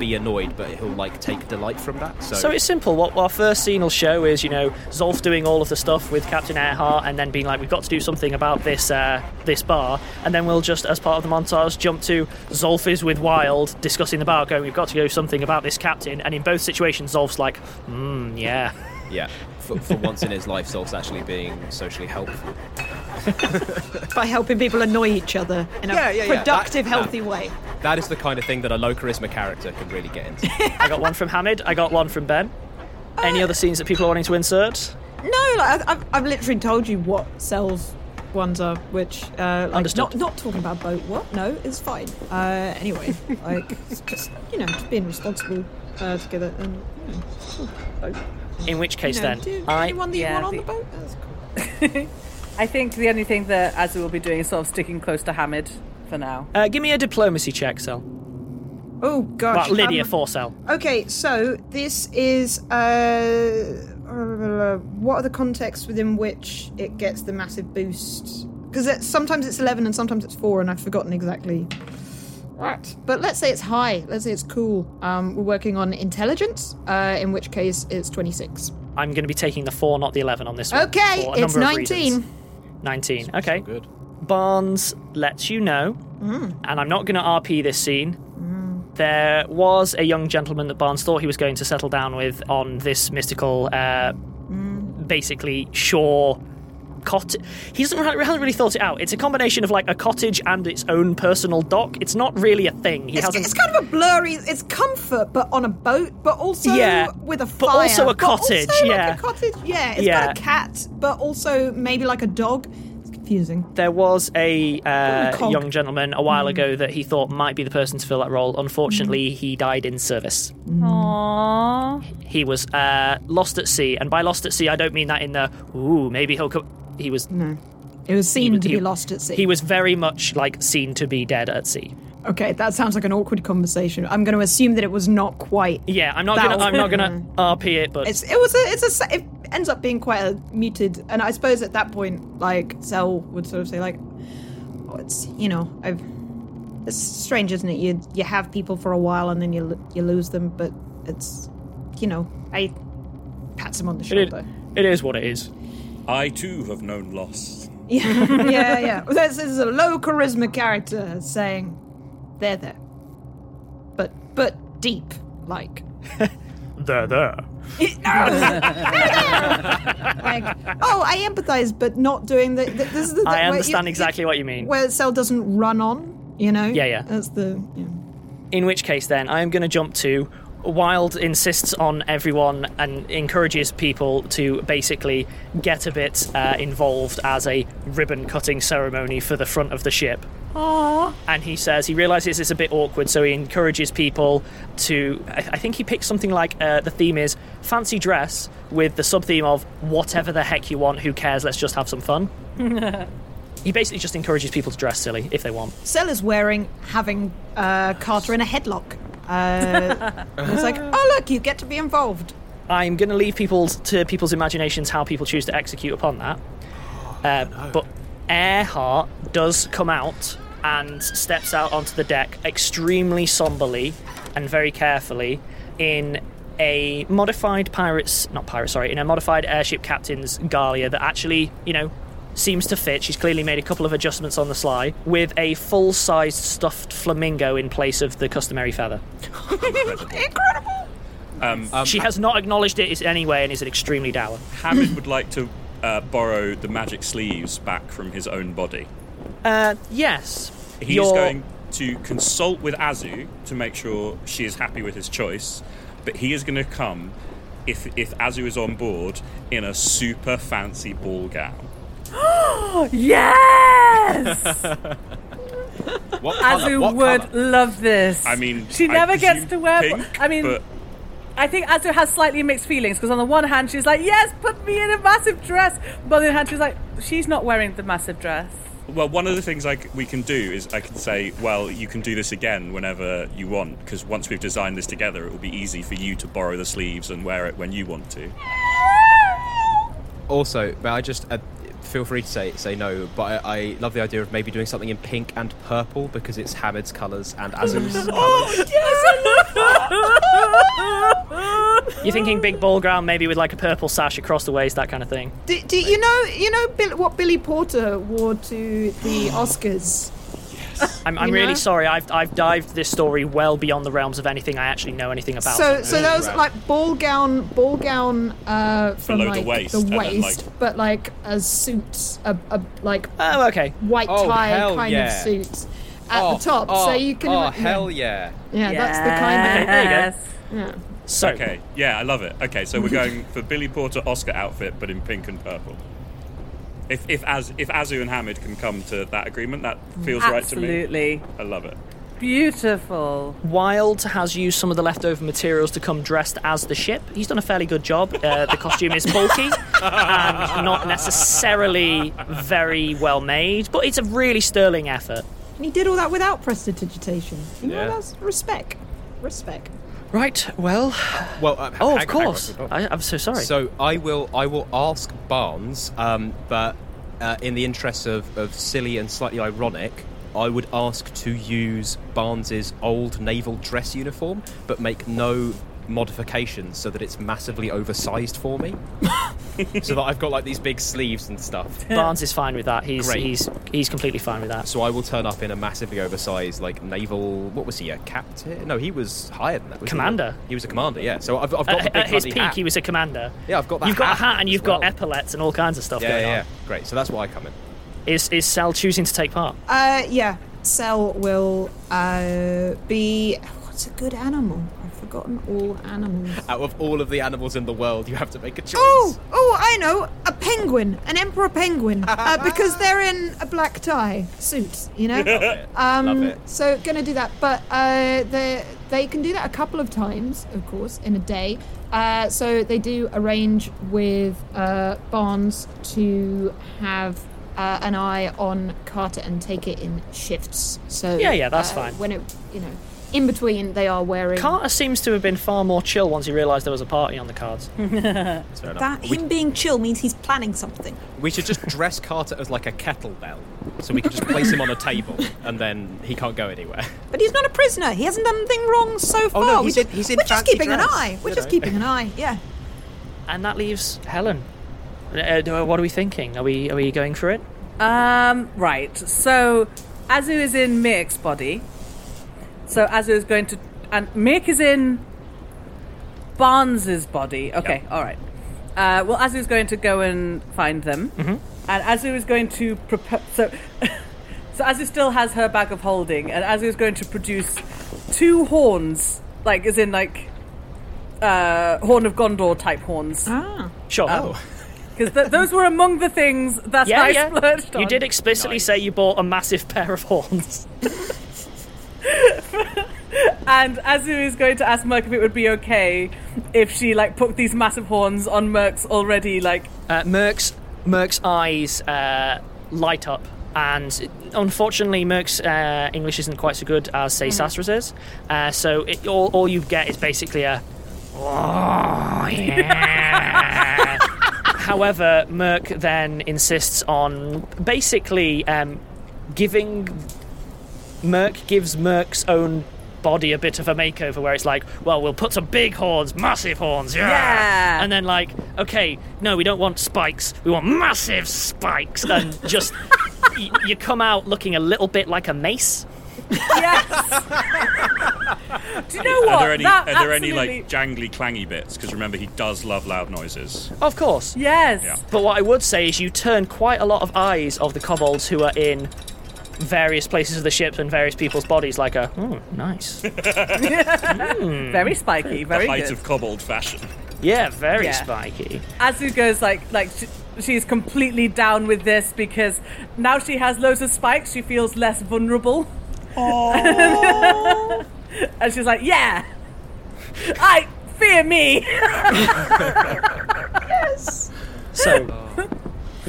be annoyed, but he'll like take delight from that. So, So it's simple. What our first scene will show is, you know, Zolf doing all of the stuff with Captain Earhart, and then being like, "We've got to do something about this uh, this bar," and then we'll just, as part of the montage, jump to Zolf is with Wild discussing the bar, going, "We've got to do something about this captain." And in both situations, Zolf's like, "Hmm, yeah." yeah, for, for once in his life, Zolf's actually being socially helpful. By helping people annoy each other in a Yeah, yeah, yeah. productive, That- healthy way. That is the kind of thing that a low charisma character can really get into. I got one from Hamid. I got one from Ben. Any other scenes that people are wanting to insert? No, like, I- I've, I've literally told you what Cel's ones are, which uh, like, Understood. not not talking about boat. What? No, it's fine. Uh, anyway, *laughs* like just you know just being responsible uh, together and you know, cool. boat. In which case, You know, then, do I anyone that you yeah, want on the- the boat? That's cool. *laughs* I think the only thing that Azu will be doing is sort of sticking close to Hamid for now. Uh, give me a diplomacy check, Cel. Oh gosh. Well, Lydia um, for Cel. Okay, so this is uh, what are the contexts within which it gets the massive boost? Because it, sometimes it's eleven and sometimes it's four, and I've forgotten exactly. Right, but let's say it's high. Let's say it's cool. Um, we're working on intelligence, uh, in which case it's twenty-six. I'm going to be taking the four, not the eleven, on this one. Okay, it's number of nineteen. Reasons. Nineteen. Okay. Good. Barnes lets you know, Mm. and I'm not going to RP this scene. There was a young gentleman that Barnes thought he was going to settle down with on this mystical, uh, basically shore cottage. He doesn't really, hasn't really thought it out. It's a combination of like a cottage and its own personal dock. It's not really a thing. He It's, hasn't. it's kind of a blurry. It's comfort, but on a boat, but also Yeah, with a fire, but also a but also cottage, like yeah. a cottage. Yeah, it's Yeah. got a cat, but also maybe like a dog. It's confusing. There was a uh, young gentleman a while Mm. ago that he thought might be the person to fill that role. Unfortunately, he died in service. Aww. He was uh, lost at sea, and by lost at sea, I don't mean that in the ooh maybe he'll come. He was No, it was seen was- to he- be lost at sea. he was very much like seen to be dead at sea. Okay, that sounds like an awkward conversation. I'm going to assume that it was not quite. Yeah, I'm not gonna I'm not gonna RP it, but It's it was a it's a it ends up being quite a muted, and I suppose at that point, like Cel would sort of say like, oh, it's you know I've. It's strange, isn't it? You you have people for a while and then you you lose them, but it's you know I pats him on the it shoulder. it is what it is. I too have known loss. *laughs* Yeah, yeah, yeah. This is a low charisma character saying, "They're there," but but deep, like. *laughs* *laughs* There, there. like, oh, I empathize, but not doing the. the this is the. I understand you- exactly what you mean. Where Cel doesn't run on, you know. Yeah, yeah. That's the. Yeah. In which case, then, I am going to jump to Wilde insists on everyone and encourages people to basically get a bit uh, involved as a ribbon cutting ceremony for the front of the ship. Aww. And he says he realizes it's a bit awkward, so he encourages people to. I I think he picks something like uh, the theme is fancy dress with the sub theme of whatever the heck you want, who cares, let's just have some fun. *laughs* He basically just encourages people to dress silly if they want. Cel is wearing having uh, Carter in a headlock. Uh, and it's like, oh look, you get to be involved. I'm going to leave people to people's imaginations how people choose to execute upon that. Uh, But Earhart does come out and steps out onto the deck extremely somberly and very carefully in a modified pirates, not pirates, sorry, in a modified airship captain's Galia that actually, you know, seems to fit. She's clearly made a couple of adjustments on the sly with a full sized stuffed flamingo in place of the customary feather. *laughs* Incredible. Um, she has not acknowledged it in any way and is an extremely dour. Hamid *clears throat* would like to uh, borrow the magic sleeves back from his own body. Uh, yes. He You're- is going to consult with Azu to make sure she is happy with his choice, but he is going to come if if Azu is on board in a super fancy ball gown. *gasps* yes! *laughs* What Azu what would colour? love this. I mean, she I never gets to wear. pink, I mean, but I think Azu has slightly mixed feelings because on the one hand she's like, "Yes, put me in a massive dress," but on the other hand she's like, "She's not wearing the massive dress." well, one of the things I c we can do is I can say, well, you can do this again whenever you want, because once we've designed this together, it will be easy for you to borrow the sleeves and wear it when you want to. *laughs* Also, may I just feel free to say say no, but I, I love the idea of maybe doing something in pink and purple because it's Hamid's colours and Azu's colours. *laughs* Oh, *laughs* You're thinking big ball ground, maybe with like a purple sash across the waist, that kind of thing. Do, do you know you know Bill, what Billy Porter wore to the Oscars? I'm, I'm really know? sorry. I've, I've dived this story well beyond the realms of anything I actually know anything about. So, so that was like ball gown, ball gown uh, from Below the like waist, the and then, waist, like- but like a suit, a, a like oh okay, white Oh, tie kind yeah. of suit at Oh, the top, oh, so you can. Oh yeah. hell yeah! Yeah, that's the kind of. Okay, there you go. Yeah. So okay, yeah, I love it. Okay, so we're going for Billy Porter Oscar outfit, but in pink and purple. If if Az if Azu and Hamid can come to that agreement, that feels right to me. Absolutely. I love it. Beautiful. Wilde has used some of the leftover materials to come dressed as the ship. He's done a fairly good job. Uh, the costume is bulky and not necessarily very well made, but it's a really sterling effort. And he did all that without prestidigitation. You know, Yeah. that's respect. Respect. Right, well. Well, uh, Oh, hang of on, course. on. I, I'm so sorry. So I will I will ask Barnes, um, but uh, in the interest of, of silly and slightly ironic, I would ask to use Barnes's old naval dress uniform, but make no modifications so that it's massively oversized for me, *laughs* so that I've got like these big sleeves and stuff. *laughs* Barnes is fine with that. He's Great. he's he's completely fine with that. So I will turn up in a massively oversized like naval. What was he? A captain? No, he was higher than that. wasn't he? Commander. He was a commander. Yeah. So I've, I've got the At, big at his peak, hat. he was a commander. Yeah, I've got that You've got a hat hat and you've got epaulets and all kinds of stuff Yeah, going yeah, on. Great. So that's why I come in. Is is Cel choosing to take part? Uh, yeah. Cel will uh, be. What's a good animal? I've forgotten all animals. Out of all of the animals in the world, you have to make a choice. Oh, oh, I know, a penguin, an emperor penguin, *laughs* uh, because they're in a black tie suit. you know. Love it. *laughs* Um, Love it. So gonna do that, but uh, they they can do that a couple of times, of course, in a day. Uh, so they do arrange with uh, Barnes to have uh, an eye on Carter and take it in shifts. So Yeah, yeah, that's uh, fine. When it, you know, in between they are wearing Carter seems to have been far more chill once he realised there was a party on the cards. That's *laughs* fair enough. that. we, Him being chill means he's planning something. we should just dress Carter as like a kettlebell, so we can just place him on a table, and then he can't go anywhere. But he's not a prisoner. He hasn't done anything wrong so far. Oh, no, We he's ju- in- he's in We're just fancy keeping an dress, eye. We're you just know. keeping an eye. Yeah. and that leaves Helen. Uh, do- what are we thinking? Are we are we going for it? Um, right. So Azu is in Merc's body. So Azu is going to and Merc is in Barnes's body. Okay, all right. Uh, well, Azu is going to go and find them, Mm-hmm. and Azu is going to prepare. So, *laughs* so Azu still has her bag of holding, and Azu is going to produce two horns, like as in like uh, horn of Gondor type horns. Ah. Sure. Oh, *laughs* Because th- those were among the things that yeah, I yeah. splurged on. You did explicitly say you bought a massive pair of horns. *laughs* *laughs* And Azu is going to ask Merc if it would be okay if she like put these massive horns on Merc's already like Uh, Merc's Merc's eyes uh, light up, and unfortunately, Merc's uh, English isn't quite so good as say Sastra's is. Uh, so it, all all you get is basically a. Oh, yeah. *laughs* However, Merc then insists on basically um, giving. Merc gives Merc's own body a bit of a makeover where it's like, well, we'll put some big horns, massive horns, yeah. Yeah. And then, like, okay, no, we don't want spikes, we want massive spikes. And just, *laughs* y- you come out looking a little bit like a mace. Yes. Do you know what? Are there any, that are there any like jangly, clangy bits? Because remember, he does love loud noises. Of course. Yes. Yeah. But what I would say is you turn quite a lot of eyes of the kobolds who are in various places of the ship and various people's bodies like a, oh, nice. *laughs* Hmm. Very spiky. Very the height good. of kobold fashion. Yeah, very Yeah. spiky. Azu goes like like she, she's completely down with this because now she has loads of spikes. She feels less vulnerable. *laughs* and she's like, yeah, I fear me. *laughs* yes. So, oh.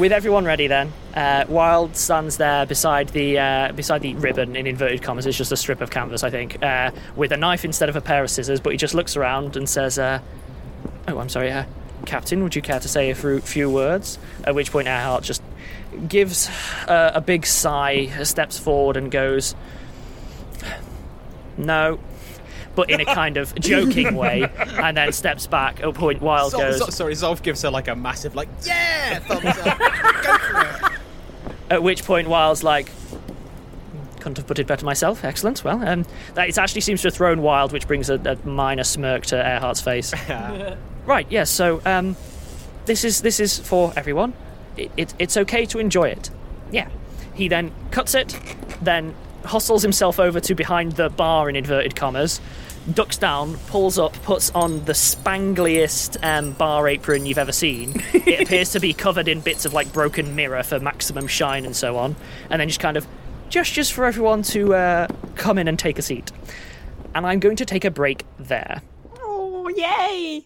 With everyone ready, then uh, Wilde stands there beside the uh, beside the ribbon in inverted commas. It's just a strip of canvas, I think, uh, with a knife instead of a pair of scissors. But he just looks around and says, uh, "Oh, I'm sorry, uh, Captain. Would you care to say a few, words?" At which point, Earhart just gives uh, a big sigh, steps forward, and goes, "No." But in a kind of *laughs* joking way, and then steps back. At a point, Wilde Zol- goes, Zol- sorry, Zolf gives her like a massive like yeah *laughs* thumbs up. Go for it. At which point, Wilde's like, couldn't have put it better myself. Excellent. Well, um, that it actually seems to have thrown Wilde, which brings a, a minor smirk to Earhart's face. *laughs* right. Yes. so, um, this is this is for everyone. It, it, it's okay to enjoy it. Yeah. He then cuts it, then hustles himself over to behind the bar in inverted commas, ducks down, pulls up, puts on the spangliest um, bar apron you've ever seen. it *laughs* appears to be covered in bits of like broken mirror for maximum shine and so on, and then just kind of gestures for everyone to uh, come in and take a seat. And I'm going to take a break there. Oh, yay!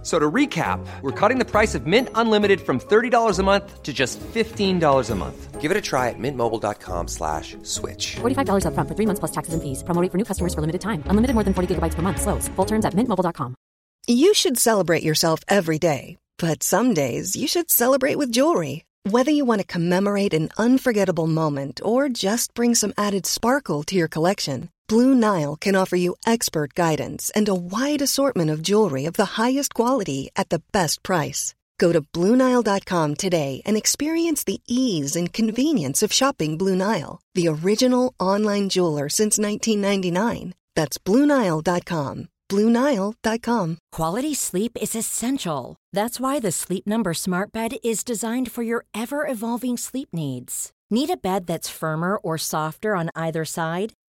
F- So to recap, we're cutting the price of Mint Unlimited from $30 a month to just $15 a month. Give it a try at mintmobile.com slash switch. $45 upfront for three months plus taxes and fees. Promo rate for new customers for limited time. Unlimited more than 40 gigabytes per month. Slows. Full terms at mintmobile.com. You should celebrate yourself every day, but some days you should celebrate with jewelry. Whether you want to commemorate an unforgettable moment or just bring some added sparkle to your collection, Blue Nile can offer you expert guidance and a wide assortment of jewelry of the highest quality at the best price. Go to BlueNile.com today and experience the ease and convenience of shopping Blue Nile, the original online jeweler since 1999. That's BlueNile.com. BlueNile.com. Quality sleep is essential. That's why the Sleep Number Smart Bed is designed for your ever evolving sleep needs. Need a bed that's firmer or softer on either side?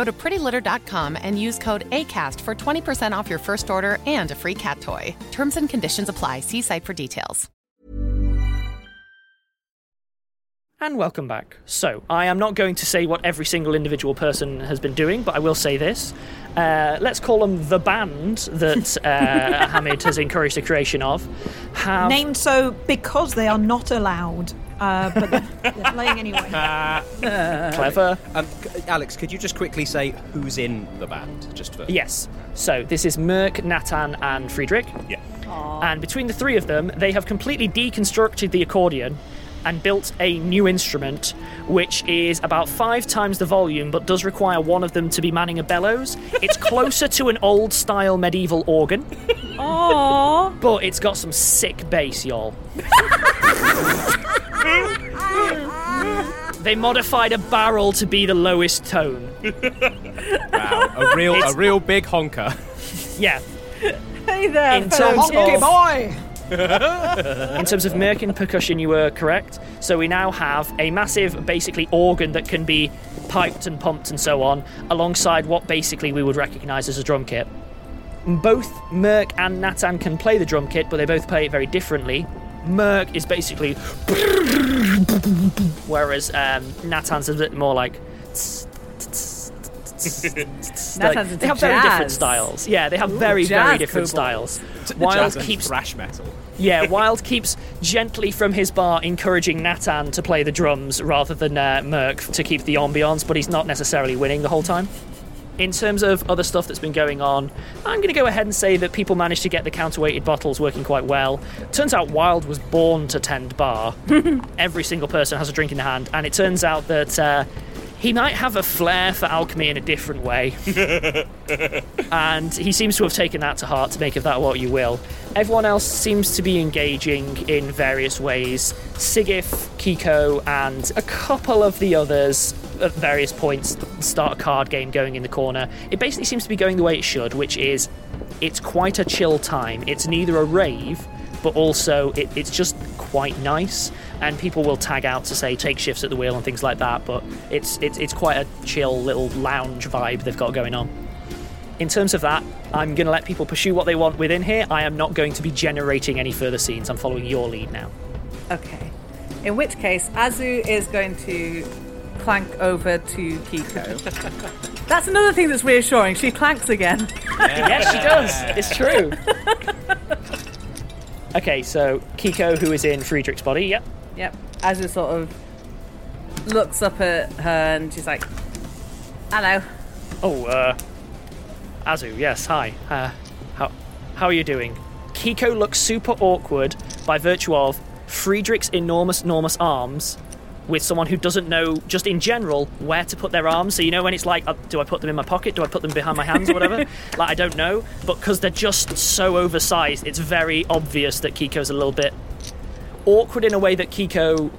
Go to prettylitter.com and use code ACAST for 20% off your first order and a free cat toy. Terms and conditions apply. See site for details. And welcome back. So, I am not going to say what every single individual person has been doing, but I will say this. Uh, let's call them the band that *laughs* uh, Hamid has encouraged the creation of. Have Named so because they are not allowed. Uh, but they're, they're playing anyway. *laughs* Clever. Um, c- Alex, could you just quickly say who's in the band? Just for Yes. So this is Merc, Natan, and Friedrich. Yeah. And between the three of them, they have completely deconstructed the accordion and built a new instrument, which is about five times the volume, but does require one of them to be manning a bellows. It's *laughs* closer to an old style medieval organ, Aww. but it's got some sick bass, y'all. *laughs* They modified a barrel to be the lowest tone. wow, a real a real big honker. Yeah. Hey there, In fellow terms kids. of- boy! In terms of Merkin percussion, you were correct. So we now have a massive, basically, organ that can be piped and pumped and so on, alongside what basically we would recognise as a drum kit. Both Merc and Natan can play the drum kit, but they both play it very differently. Merc is basically, whereas um, Natan's a bit more like. *laughs* Like, they have very different styles. Yeah, they have Ooh, very, very different kobold. styles. Wilde keeps thrash metal. yeah, *laughs* Wilde keeps gently from his bar encouraging Natan to play the drums rather than uh, Merc to keep the ambiance, but he's not necessarily winning the whole time. In terms of other stuff that's been going on, I'm going to go ahead and say that people managed to get the counterweighted bottles working quite well. Turns out Wilde was born to tend bar. *laughs* Every single person has a drink in the hand, and it turns out that uh, he might have a flair for alchemy in a different way. *laughs* and he seems to have taken that to heart to make of that what you will. Everyone else seems to be engaging in various ways. Sigif, Kiko, and a couple of the others at various points start a card game going in the corner. It basically seems to be going the way it should, which is it's quite a chill time. It's neither a rave, but also it, it's just quite nice. And people will tag out to say take shifts at the wheel and things like that. But it's it's it's quite a chill little lounge vibe they've got going on. In terms of that, I'm going to let people pursue what they want within here. I am not going to be generating any further scenes. I'm following your lead now. Okay. In which case, Azu is going to clank over to Kiko. *laughs* that's another thing that's reassuring. She clanks again. yes, she does. It's true. *laughs* Okay, so Kiko, who is in Friedrich's body, yep. Yep. Azu sort of looks up at her and she's like, "Hello." Oh, uh, Azu, yes, hi. Uh, how, how are you doing? Kiko looks super awkward by virtue of Friedrich's enormous, enormous arms with someone who doesn't know, just in general, where to put their arms. So, you know, when it's like, uh, do I put them in my pocket? Do I put them behind my hands or whatever? *laughs* like, I don't know. But because they're just so oversized, it's very obvious that Kiko's a little bit awkward in a way that Kiko,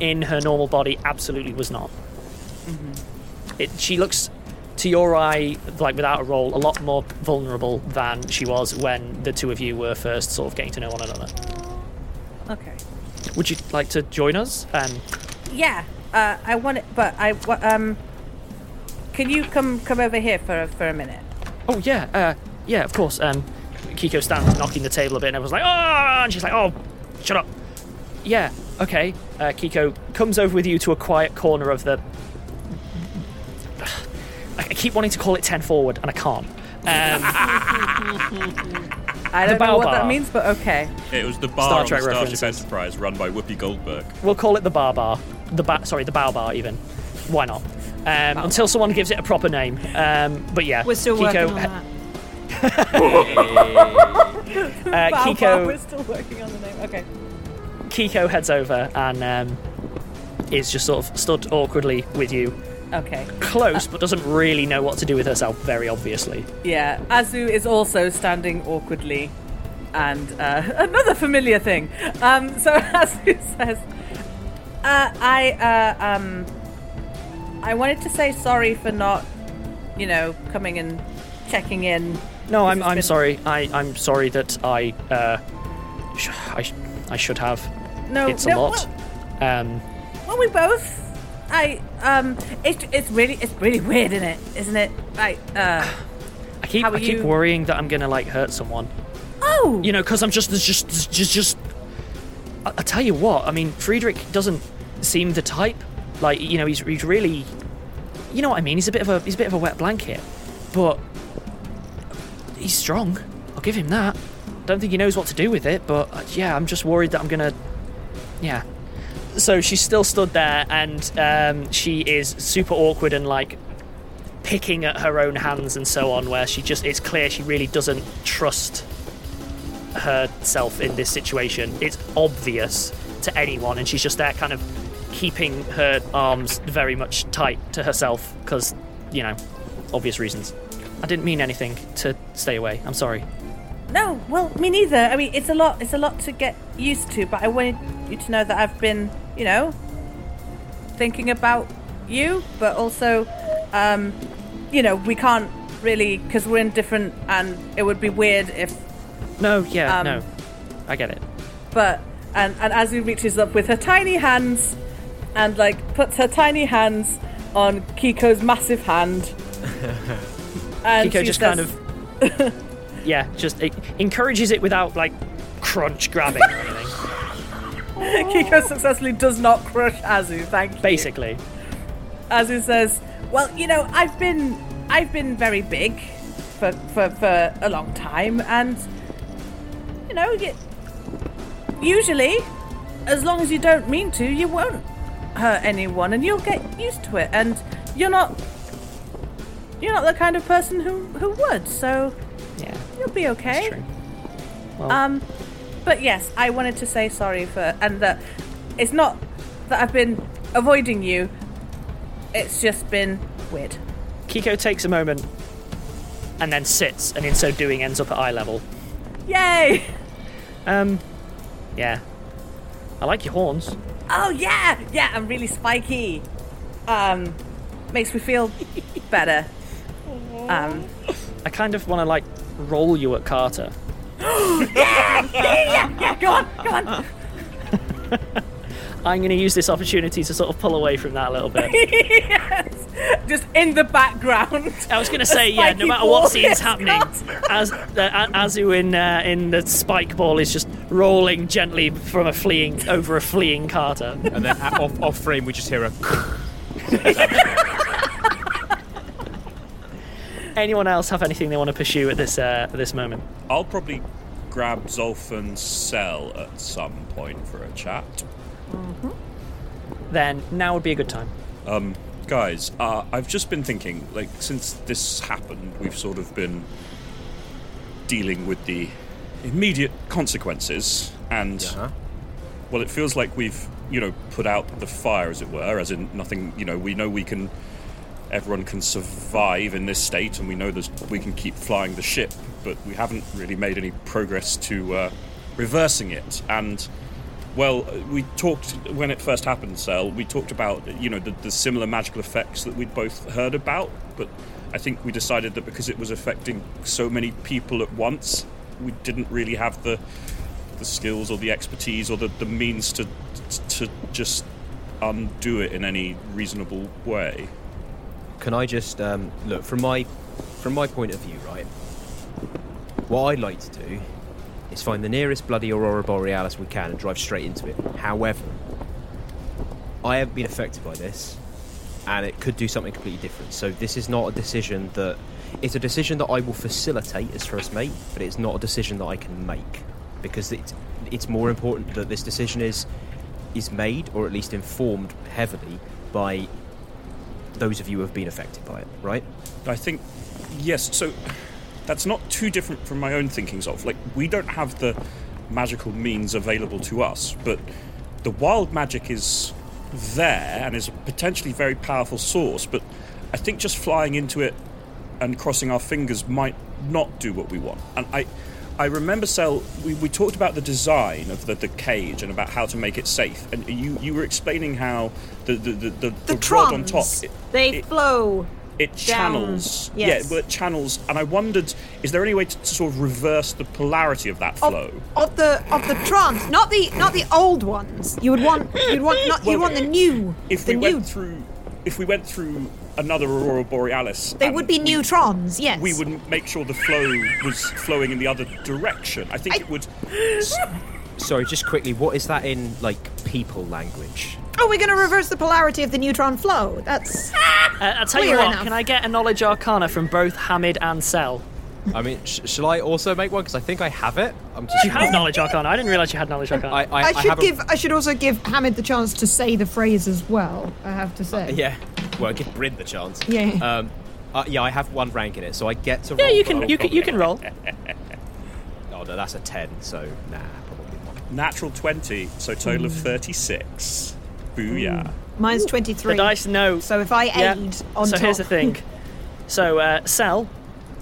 in her normal body, absolutely was not. It, she looks, to your eye, like without a roll, a lot more vulnerable than she was when the two of you were first sort of getting to know one another. Okay. Would you like to join us? Um, Yeah. Uh, I want it, but I um. Can you come come over here for for a minute? Oh yeah, uh, yeah, of course. Um, Kiko stands knocking the table a bit, and everyone's like, "Oh!" and she's like, "Oh, shut up." Yeah, okay. Uh, Kiko comes over with you to a quiet corner of the. *sighs* I I keep wanting to call it ten forward, and I can't. Um, *laughs* I don't know what Baobab. that means, but okay. It was the bar Star on Trek the Starship references. Enterprise run by Whoopi Goldberg. we'll call it the bar bar. The ba- sorry, the bow bar even. Why not? Um, until someone gives it a proper name. Um, but yeah, We're still Kiko, working on that. *laughs* uh, Bow Kiko, Bow, we're still working on the name. Okay. Kiko heads over and um, is just sort of stood awkwardly with you, Okay. close, but doesn't really know what to do with herself. Very obviously. Yeah. Azu is also standing awkwardly, and uh, *laughs* another familiar thing. Um. So *laughs* Azu says, uh, "I uh, um, I wanted to say sorry for not, you know, coming and checking in. No, I'm, I'm been- sorry. I, I'm sorry that I, uh, sh- I, sh- I should have. No, it's a no, lot. Um, Well, we both. I um, it's it's really it's really weird, isn't it? Isn't it? Like uh, I keep, I keep you- worrying that I'm gonna like hurt someone. oh, You know, because I'm just, just, just, just, just. I, I tell you what. I mean, Friedrich doesn't seem the type. Like, you know, he's, he's really. You know what I mean? He's a bit of a, he's a bit of a wet blanket, but he's strong. I'll give him that. Don't think he knows what to do with it, but uh, yeah, I'm just worried that I'm gonna. Yeah. So she's still stood there, and um, she is super awkward and like picking at her own hands and so on. Where she just, it's clear she really doesn't trust herself in this situation. It's obvious to anyone, and she's just there, kind of keeping her arms very much tight to herself because, you know, obvious reasons. I didn't mean anything to stay away. I'm sorry. No, well, me neither. I mean, it's a lot. It's a lot to get used to. But I wanted you to know that I've been, you know, thinking about you, but also, um, you know, we can't really because we're in different, and it would be weird if. No, yeah, Um, no. I get it. But and and Azu reaches up with her tiny hands, and like puts her tiny hands on Kiko's massive hand. *laughs* and Kiko just says- kind of. *laughs* yeah, just it encourages it without, like, crunch grabbing. *laughs* Kiko successfully does not crush Azu. Thank you. Basically. Azu says, "Well, you know, I've been I've been very big for for, for a long time, and you know, you, usually, as long as you don't mean to, you won't hurt anyone, and you'll get used to it. And you're not you're not the kind of person who who would. So yeah, you'll be okay. true. Well- um, but yes, I wanted to say sorry for, and that it's not that I've been avoiding you. It's just been weird. Kiko takes a moment and then sits, and in so doing ends up at eye level. Yay! Um, yeah. I like your horns. Oh yeah, yeah, I'm really spiky. Um, makes me feel better. Um, *laughs* I kind of want to like roll you at Carter. Yeah, *gasps* yeah, yeah, yeah. Go on, go on. *laughs* I'm going to use this opportunity to sort of pull away from that a little bit. *laughs* yes. Just in the background. I was going to say, yeah, no matter what scene's happening, as uh, Azu in uh, in the spike ball is just rolling gently from a fleeing over a fleeing Carter. And then off, off frame, we just hear a. *laughs* Anyone else have anything they want to pursue at this uh, at this moment? I'll probably grab Zolfan's Cel at some point for a chat. Then now would be a good time. Um, guys, uh, I've just been thinking, like, since this happened, we've sort of been dealing with the immediate consequences, and well, it feels like we've, you know, put out the fire, as it were, as in nothing. You know, we know we can, everyone can survive in this state, and we know that we can keep flying the ship, but we haven't really made any progress to uh, reversing it, and. Well, we talked when it first happened, Cel. We talked about you know the, the similar magical effects that we'd both heard about, but I think we decided that because it was affecting so many people at once, we didn't really have the the skills or the expertise or the, the means to to just undo it in any reasonable way. Can I just um, look from my from my point of view, right? What I'd like to do is find the nearest bloody aurora borealis we can and drive straight into it. However, I haven't been affected by this, and it could do something completely different. So this is not a decision that it's a decision that I will facilitate as first mate, but it's not a decision that I can make because it's it's more important that this decision is is made or at least informed heavily by those of you who have been affected by it, right? I think yes. So that's not too different from my own thinkings of like we don't have the magical means available to us, but the wild magic is there and is a potentially very powerful source. But I think just flying into it and crossing our fingers might not do what we want. And I, I remember, Cel, we, we talked about the design of the, the cage and about how to make it safe. And you, you were explaining how the the, the, the, The, the rod on top it, they flow. it down. channels. Yes. Yeah, well, it channels. And I wondered, is there any way to, to sort of reverse the polarity of that flow? Of the of the trons, not the not the old ones. You would want you'd want not you want the new. if the we new went through, if we went through another aurora borealis, they would be neutrons, yes. We would make sure the flow was flowing in the other direction. I think it would. *gasps* Sorry, just quickly, what is that in like people language? Oh, we're going to reverse the polarity of the neutron flow. That's. Uh, I'll tell you Clear what. enough. Can I get a knowledge arcana from both Hamid and Cel? I mean, sh- shall I also make one? Because I think I have it. I'm just You have knowledge arcana. I didn't realize you had knowledge arcana. I, I, I, should have give. I should also give Hamid the chance to say the phrase as well. I have to say. Yeah. Well, give Bryn the chance. Yeah. Um, uh, yeah, I have one rank in it, so I get to. Yeah, roll, you can- I'll you can- you can roll. *laughs* oh no, that's a ten. So nah, probably not. Natural 20, so total of 36. Booyah. Mine's twenty three. The dice know. So if I Yeah. aid on so top. here's the thing. *laughs* So uh, Cel,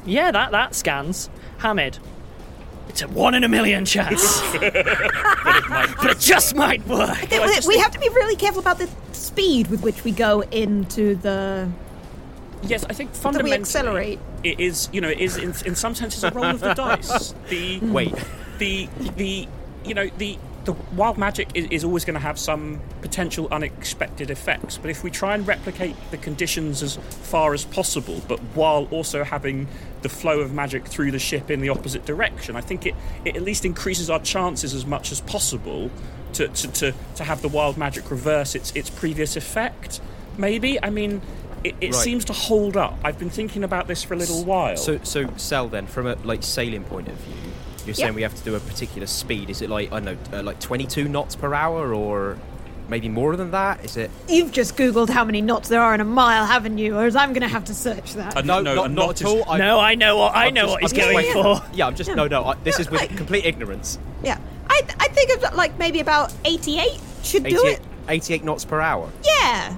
yeah, that that scans. Hamid, it's a one in a million chance, *laughs* but, it just might work. I think we- we have to be really careful about the speed with which we go into the. Yes, I think fundamentally. that we fundamentally accelerate. it is. You know, it is in, in some senses a roll of the *laughs* dice. The hmm. Wait. *laughs* the the you know the the wild magic is, is always going to have some potential unexpected effects. But if we try and replicate the conditions as far as possible, but while also having the flow of magic through the ship in the opposite direction, I think it, it at least increases our chances as much as possible to, to, to, to have the wild magic reverse its its previous effect. Maybe I mean. It, it Right. seems to hold up. I've been thinking about this for a little while. So, so Cel, then, from a like sailing point of view, you're saying we have to do a particular speed. Is it like I don't know, uh, like 22 knots per hour, or maybe more than that? Is it? You've just googled how many knots there are in a mile, haven't you? Or is I'm going to have to search that. Uh, no, no, not, a not at all. I- No, I know what I I'm know just- what he's I'm going waiting- for. Yeah, I'm just no, no. I, this is with complete ignorance. Yeah, I I think of like maybe about 88 should do it. 88 knots per hour. Yeah.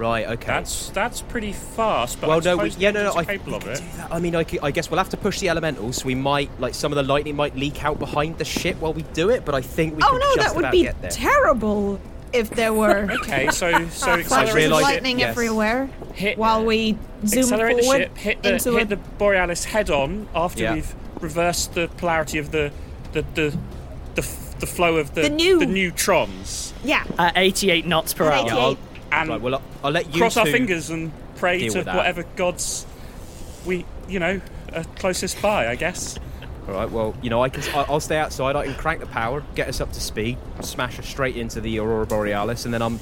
Right. Okay. That's that's pretty fast. But well, I no, we, yeah, no, no. I, engines are capable of it. I mean, I, I guess we'll have to push the elementals. We might, like, some of the lightning might leak out behind the ship while we do it. But I think we oh can no, just that would be terrible if there were *laughs* Okay, so so flashes of accelerate the realised- lightning yes. everywhere Hit- while we zoom accelerate the forward ship, hit the into hit a the Borealis head on after Yeah. we've reversed the polarity of the the the the, f- the flow of the The new- neutrons yeah. At 88 knots per At hour. 88. I'll, and right, well, I'll, I'll let you cross our fingers and pray to whatever gods we you know are closest by. I guess. All right. Well, you know, I can. I- I'll stay outside. I can crank the power, get us up to speed, smash us straight into the Aurora Borealis, and then I'm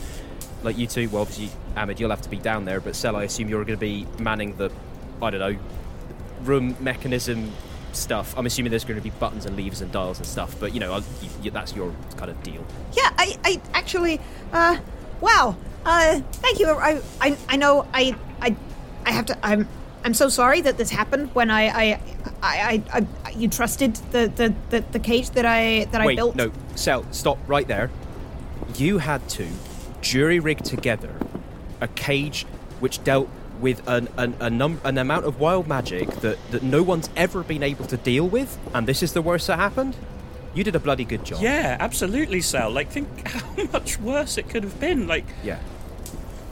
like you two. Well, obviously, Ahmed, you'll have to be down there, but Cel, I assume you're going to be manning the, I don't know, room mechanism stuff. I'm assuming there's going to be buttons and levers and dials and stuff, but you know, I'll, you, you, that's your kind of deal. Yeah, I, I actually, uh, wow, uh, thank you. I, I, I know I, I, I have to. I'm, I'm so sorry that this happened when I, I, I, I, I you trusted the, the, the, the cage that I, that I built. no, Cel, stop right there. You had to jury rig together a cage which dealt with an an, a num- an amount of wild magic that, that no one's ever been able to deal with, and this is the worst that happened. You did a bloody good job. Yeah, absolutely, Cel. Like, think *laughs* how much worse it could have been. Like, Yeah.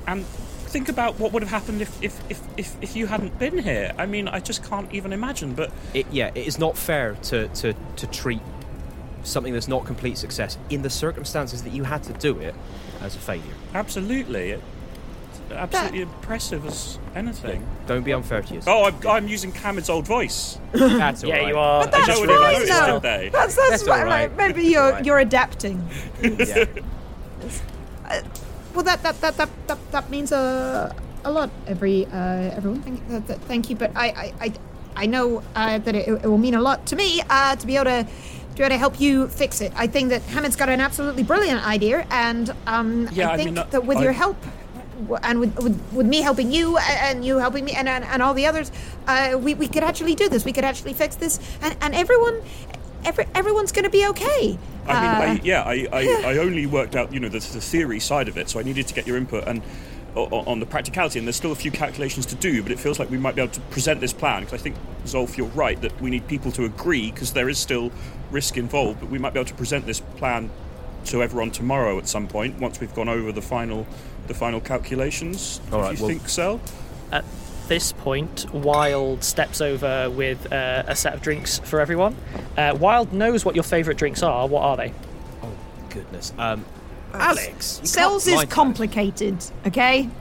and think about what would have happened if if, if, if if you hadn't been here. I mean, I just can't even imagine. But It, yeah, it is not fair to, to, to treat something that's not complete success in the circumstances that you had to do it as a failure. absolutely, it, absolutely impressive as anything. Don't be unfair to yourself. Oh, I'm, I'm using Hamid's old voice. *laughs* That's all Yeah, right. you are. But that's no fine, noticed, though. did? That's that's, That's fine. all right. Maybe That's you're all right. you're adapting. Yeah. *laughs* Well, that that that that that, that means a a lot. Every uh, everyone, thank, that, that, thank you. But I I I, I know uh, that it, it will mean a lot to me uh, to be able to. To be able to help you fix it, I think that Hamid's got an absolutely brilliant idea, and um, Yeah, I I think mean, uh, that with I- your help, w- and with, with with me helping you, and you helping me, and and, and all the others, uh, we we could actually do this. We could actually fix this, and and everyone, every everyone's going to be okay. I mean, Uh, I, yeah, I, I, *laughs* I only worked out, you know, the, the theory side of it, so I needed to get your input and on the practicality. And there's still a few calculations to do, but it feels like we might be able to present this plan because I think Zolf, you're right that we need people to agree because there is still risk involved. But we might be able to present this plan to everyone tomorrow at some point once we've gone over the final, the final calculations. All if right, you well- think so? At this point, Wilde steps over with uh, a set of drinks for everyone. Uh, Wilde knows what your favourite drinks are. What are they? Oh, goodness. Um, Alex, Cel's is mind that. complicated, okay? *laughs*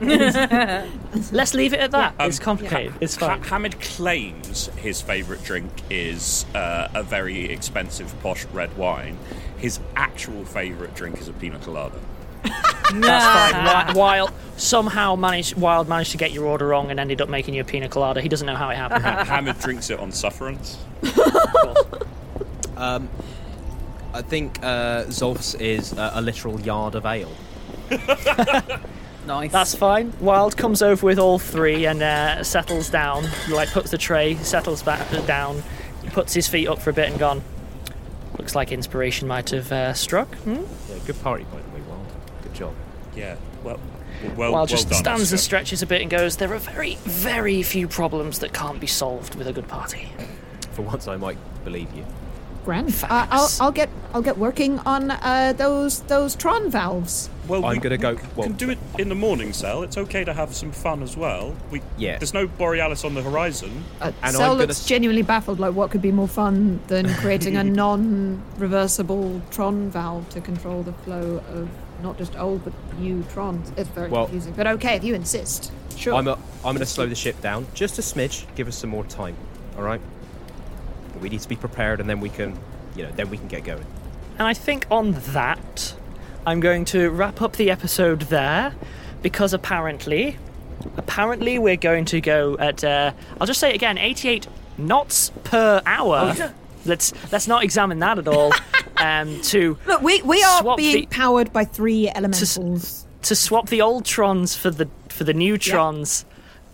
Let's leave it at that. Um, it's complicated. It's Ha- fine. Hamid claims his favourite drink is uh, a very expensive posh red wine. His actual favourite drink is a pina colada. That's fine. Wi- Wilde somehow managed. Wilde managed to get your order wrong and ended up making you a pina colada. He doesn't know how it happened. Hamid drinks it on sufferance. *laughs* Um, I think uh, Zolf's is uh, a literal yard of ale. *laughs* Nice. That's fine. Wilde comes over with all three and uh, settles down. Like puts the tray, settles back down, puts his feet up for a bit and gone. Looks like inspiration might have uh, struck. Hmm? Yeah, good party, by the way, Wilde. Good job. Yeah, well, well, Wilde just well done, stands and stretches a bit and goes, There are very, very few problems that can't be solved with a good party. For once, I might believe you. Grand. Uh, I'll, I'll get I'll get working on uh, those those Tron valves. Well, I'm we, gonna go- we well- can do it in the morning, Cel. It's okay to have some fun as well. We, Yeah. There's no Borealis on the horizon. Uh, And Cel I'm gonna looks genuinely baffled. Like, what could be more fun than *laughs* creating a non-reversible Tron valve to control the flow of not just old but new Trons? It's very Well- confusing. But okay, if you insist. Sure. I'm, a, I'm going to slow the ship down just a smidge. Give us some more time. All right. We need to be prepared, and then we can, you know, then we can get going. And I think on that, I'm going to wrap up the episode there because apparently, apparently we're going to go at. Uh, I'll just say it again: 88 knots per hour. Let's let's not examine that at all. *laughs* um, to Look, we, we are being the- powered by three elementals. to swap the old trons for the for the neutrons.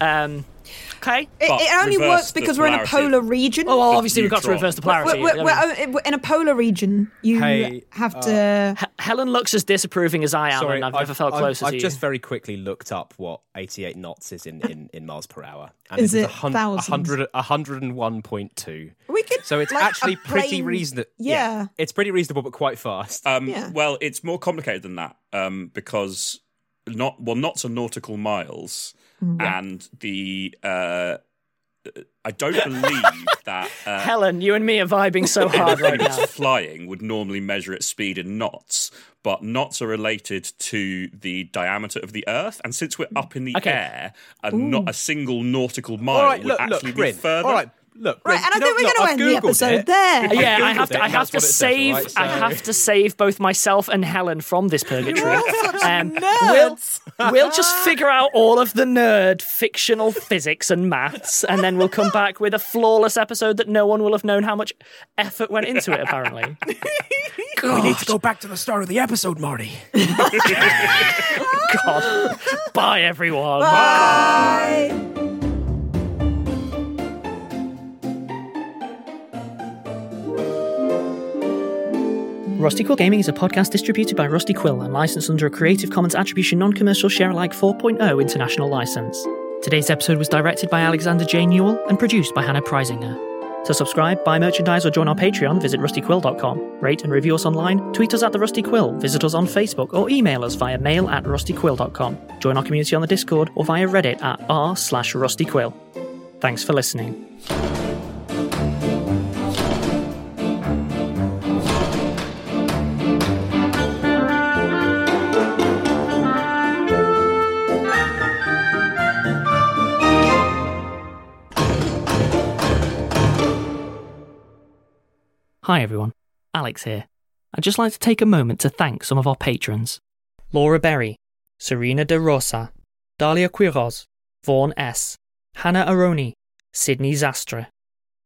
Um, okay, It, it only works because we're in a polar region. Oh, well, obviously we've got to reverse the polarity. We're, we're- we're- we're in a polar region. You Hey, have uh, to. H- Helen looks as disapproving as I am, Sorry, and I've, never felt I've, closer I've to you. just very quickly looked up what 88 knots is in, in, in miles per hour. And Is it it a hun- thousands? 100, 101.2. we could. So it's like, actually pretty plane- reasonable. Yeah. It's pretty reasonable, but quite fast. Um, Yeah. Well, it's more complicated than that um, because not well, knots are nautical miles, Mm. and the uh, I don't believe *laughs* that uh, Helen, you and me are vibing so hard right now. flying would normally measure its speed in knots, but knots are related to the diameter of the Earth, and since we're up in the Okay. air, a, not a single nautical mile All right, would look, actually look, be Bryn. further. All right, look, Right, Bryn, and I think we're going to end the episode it. there. Yeah, I have to. it, I have to what it says, save. right? I have to save both myself and Helen from this purgatory. all such Um, nerds. We'll, we'll just figure out all of the nerd fictional physics and maths, and then we'll come back with a flawless episode that no one will have known how much effort went into it. Apparently, *laughs* We need to go back to the start of the episode, Marty. *laughs* God. Bye, everyone. Bye. Rusty Quill Gaming is a podcast distributed by Rusty Quill and licensed under a Creative Commons Attribution Non-Commercial Share-alike 4.0 international license. Today's episode was directed by Alexander J. Newall and produced by Hannah Preisinger. To subscribe, buy merchandise, or join our Patreon, visit rustyquill.com. Rate and review us online, tweet us at The Rusty Quill, visit us on Facebook, or email us via mail at rustyquill.com. Join our community on the Discord or via Reddit at r slash rustyquill. Thanks for listening. Hi everyone, Alex here. I'd just like to take a moment to thank some of our patrons Laura Berry, Serena De Rosa, Dalia Quiroz, Vaughan S., Hannah Aroni, Sydney Zastra,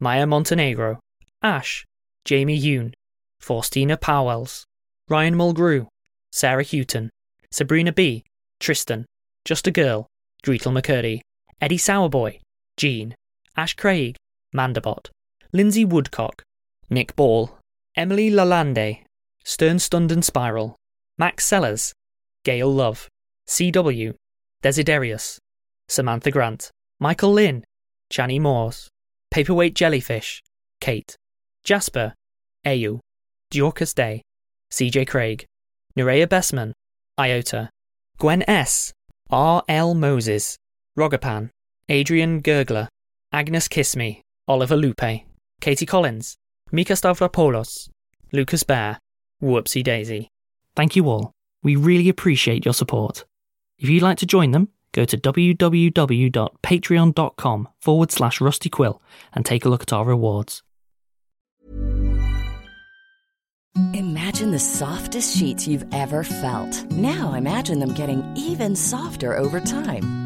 Maya Montenegro, Ash, Jamie Yoon, Faustina Powells, Ryan Mulgrew, Sarah Houghton, Sabrina B., Tristan, Just a Girl, Gretel McCurdy, Eddie Sourboy, Jean, Ash Craig, Mandabot, Lindsay Woodcock, Nick Ball, Emily Lalande, Stern and Spiral, Max Sellers, Gail Love, CW, Desiderius, Samantha Grant, Michael Lynn, Channy Moores, Paperweight Jellyfish, Kate, Jasper, Ayu, Dorcas Day, CJ Craig, Nerea Bessman, Iota, Gwen S., R. L. Moses, Rogapan, Adrian Gurgler, Agnes Kissme, Oliver Lupe, Katie Collins, Mika Stavropoulos, Lucas Bear, Whoopsie Daisy. Thank you all. We really appreciate your support. If you'd like to join them, go to www.patreon.com forward slash rustyquill and take a look at our rewards. Imagine the softest sheets you've ever felt. Now imagine them getting even softer over time.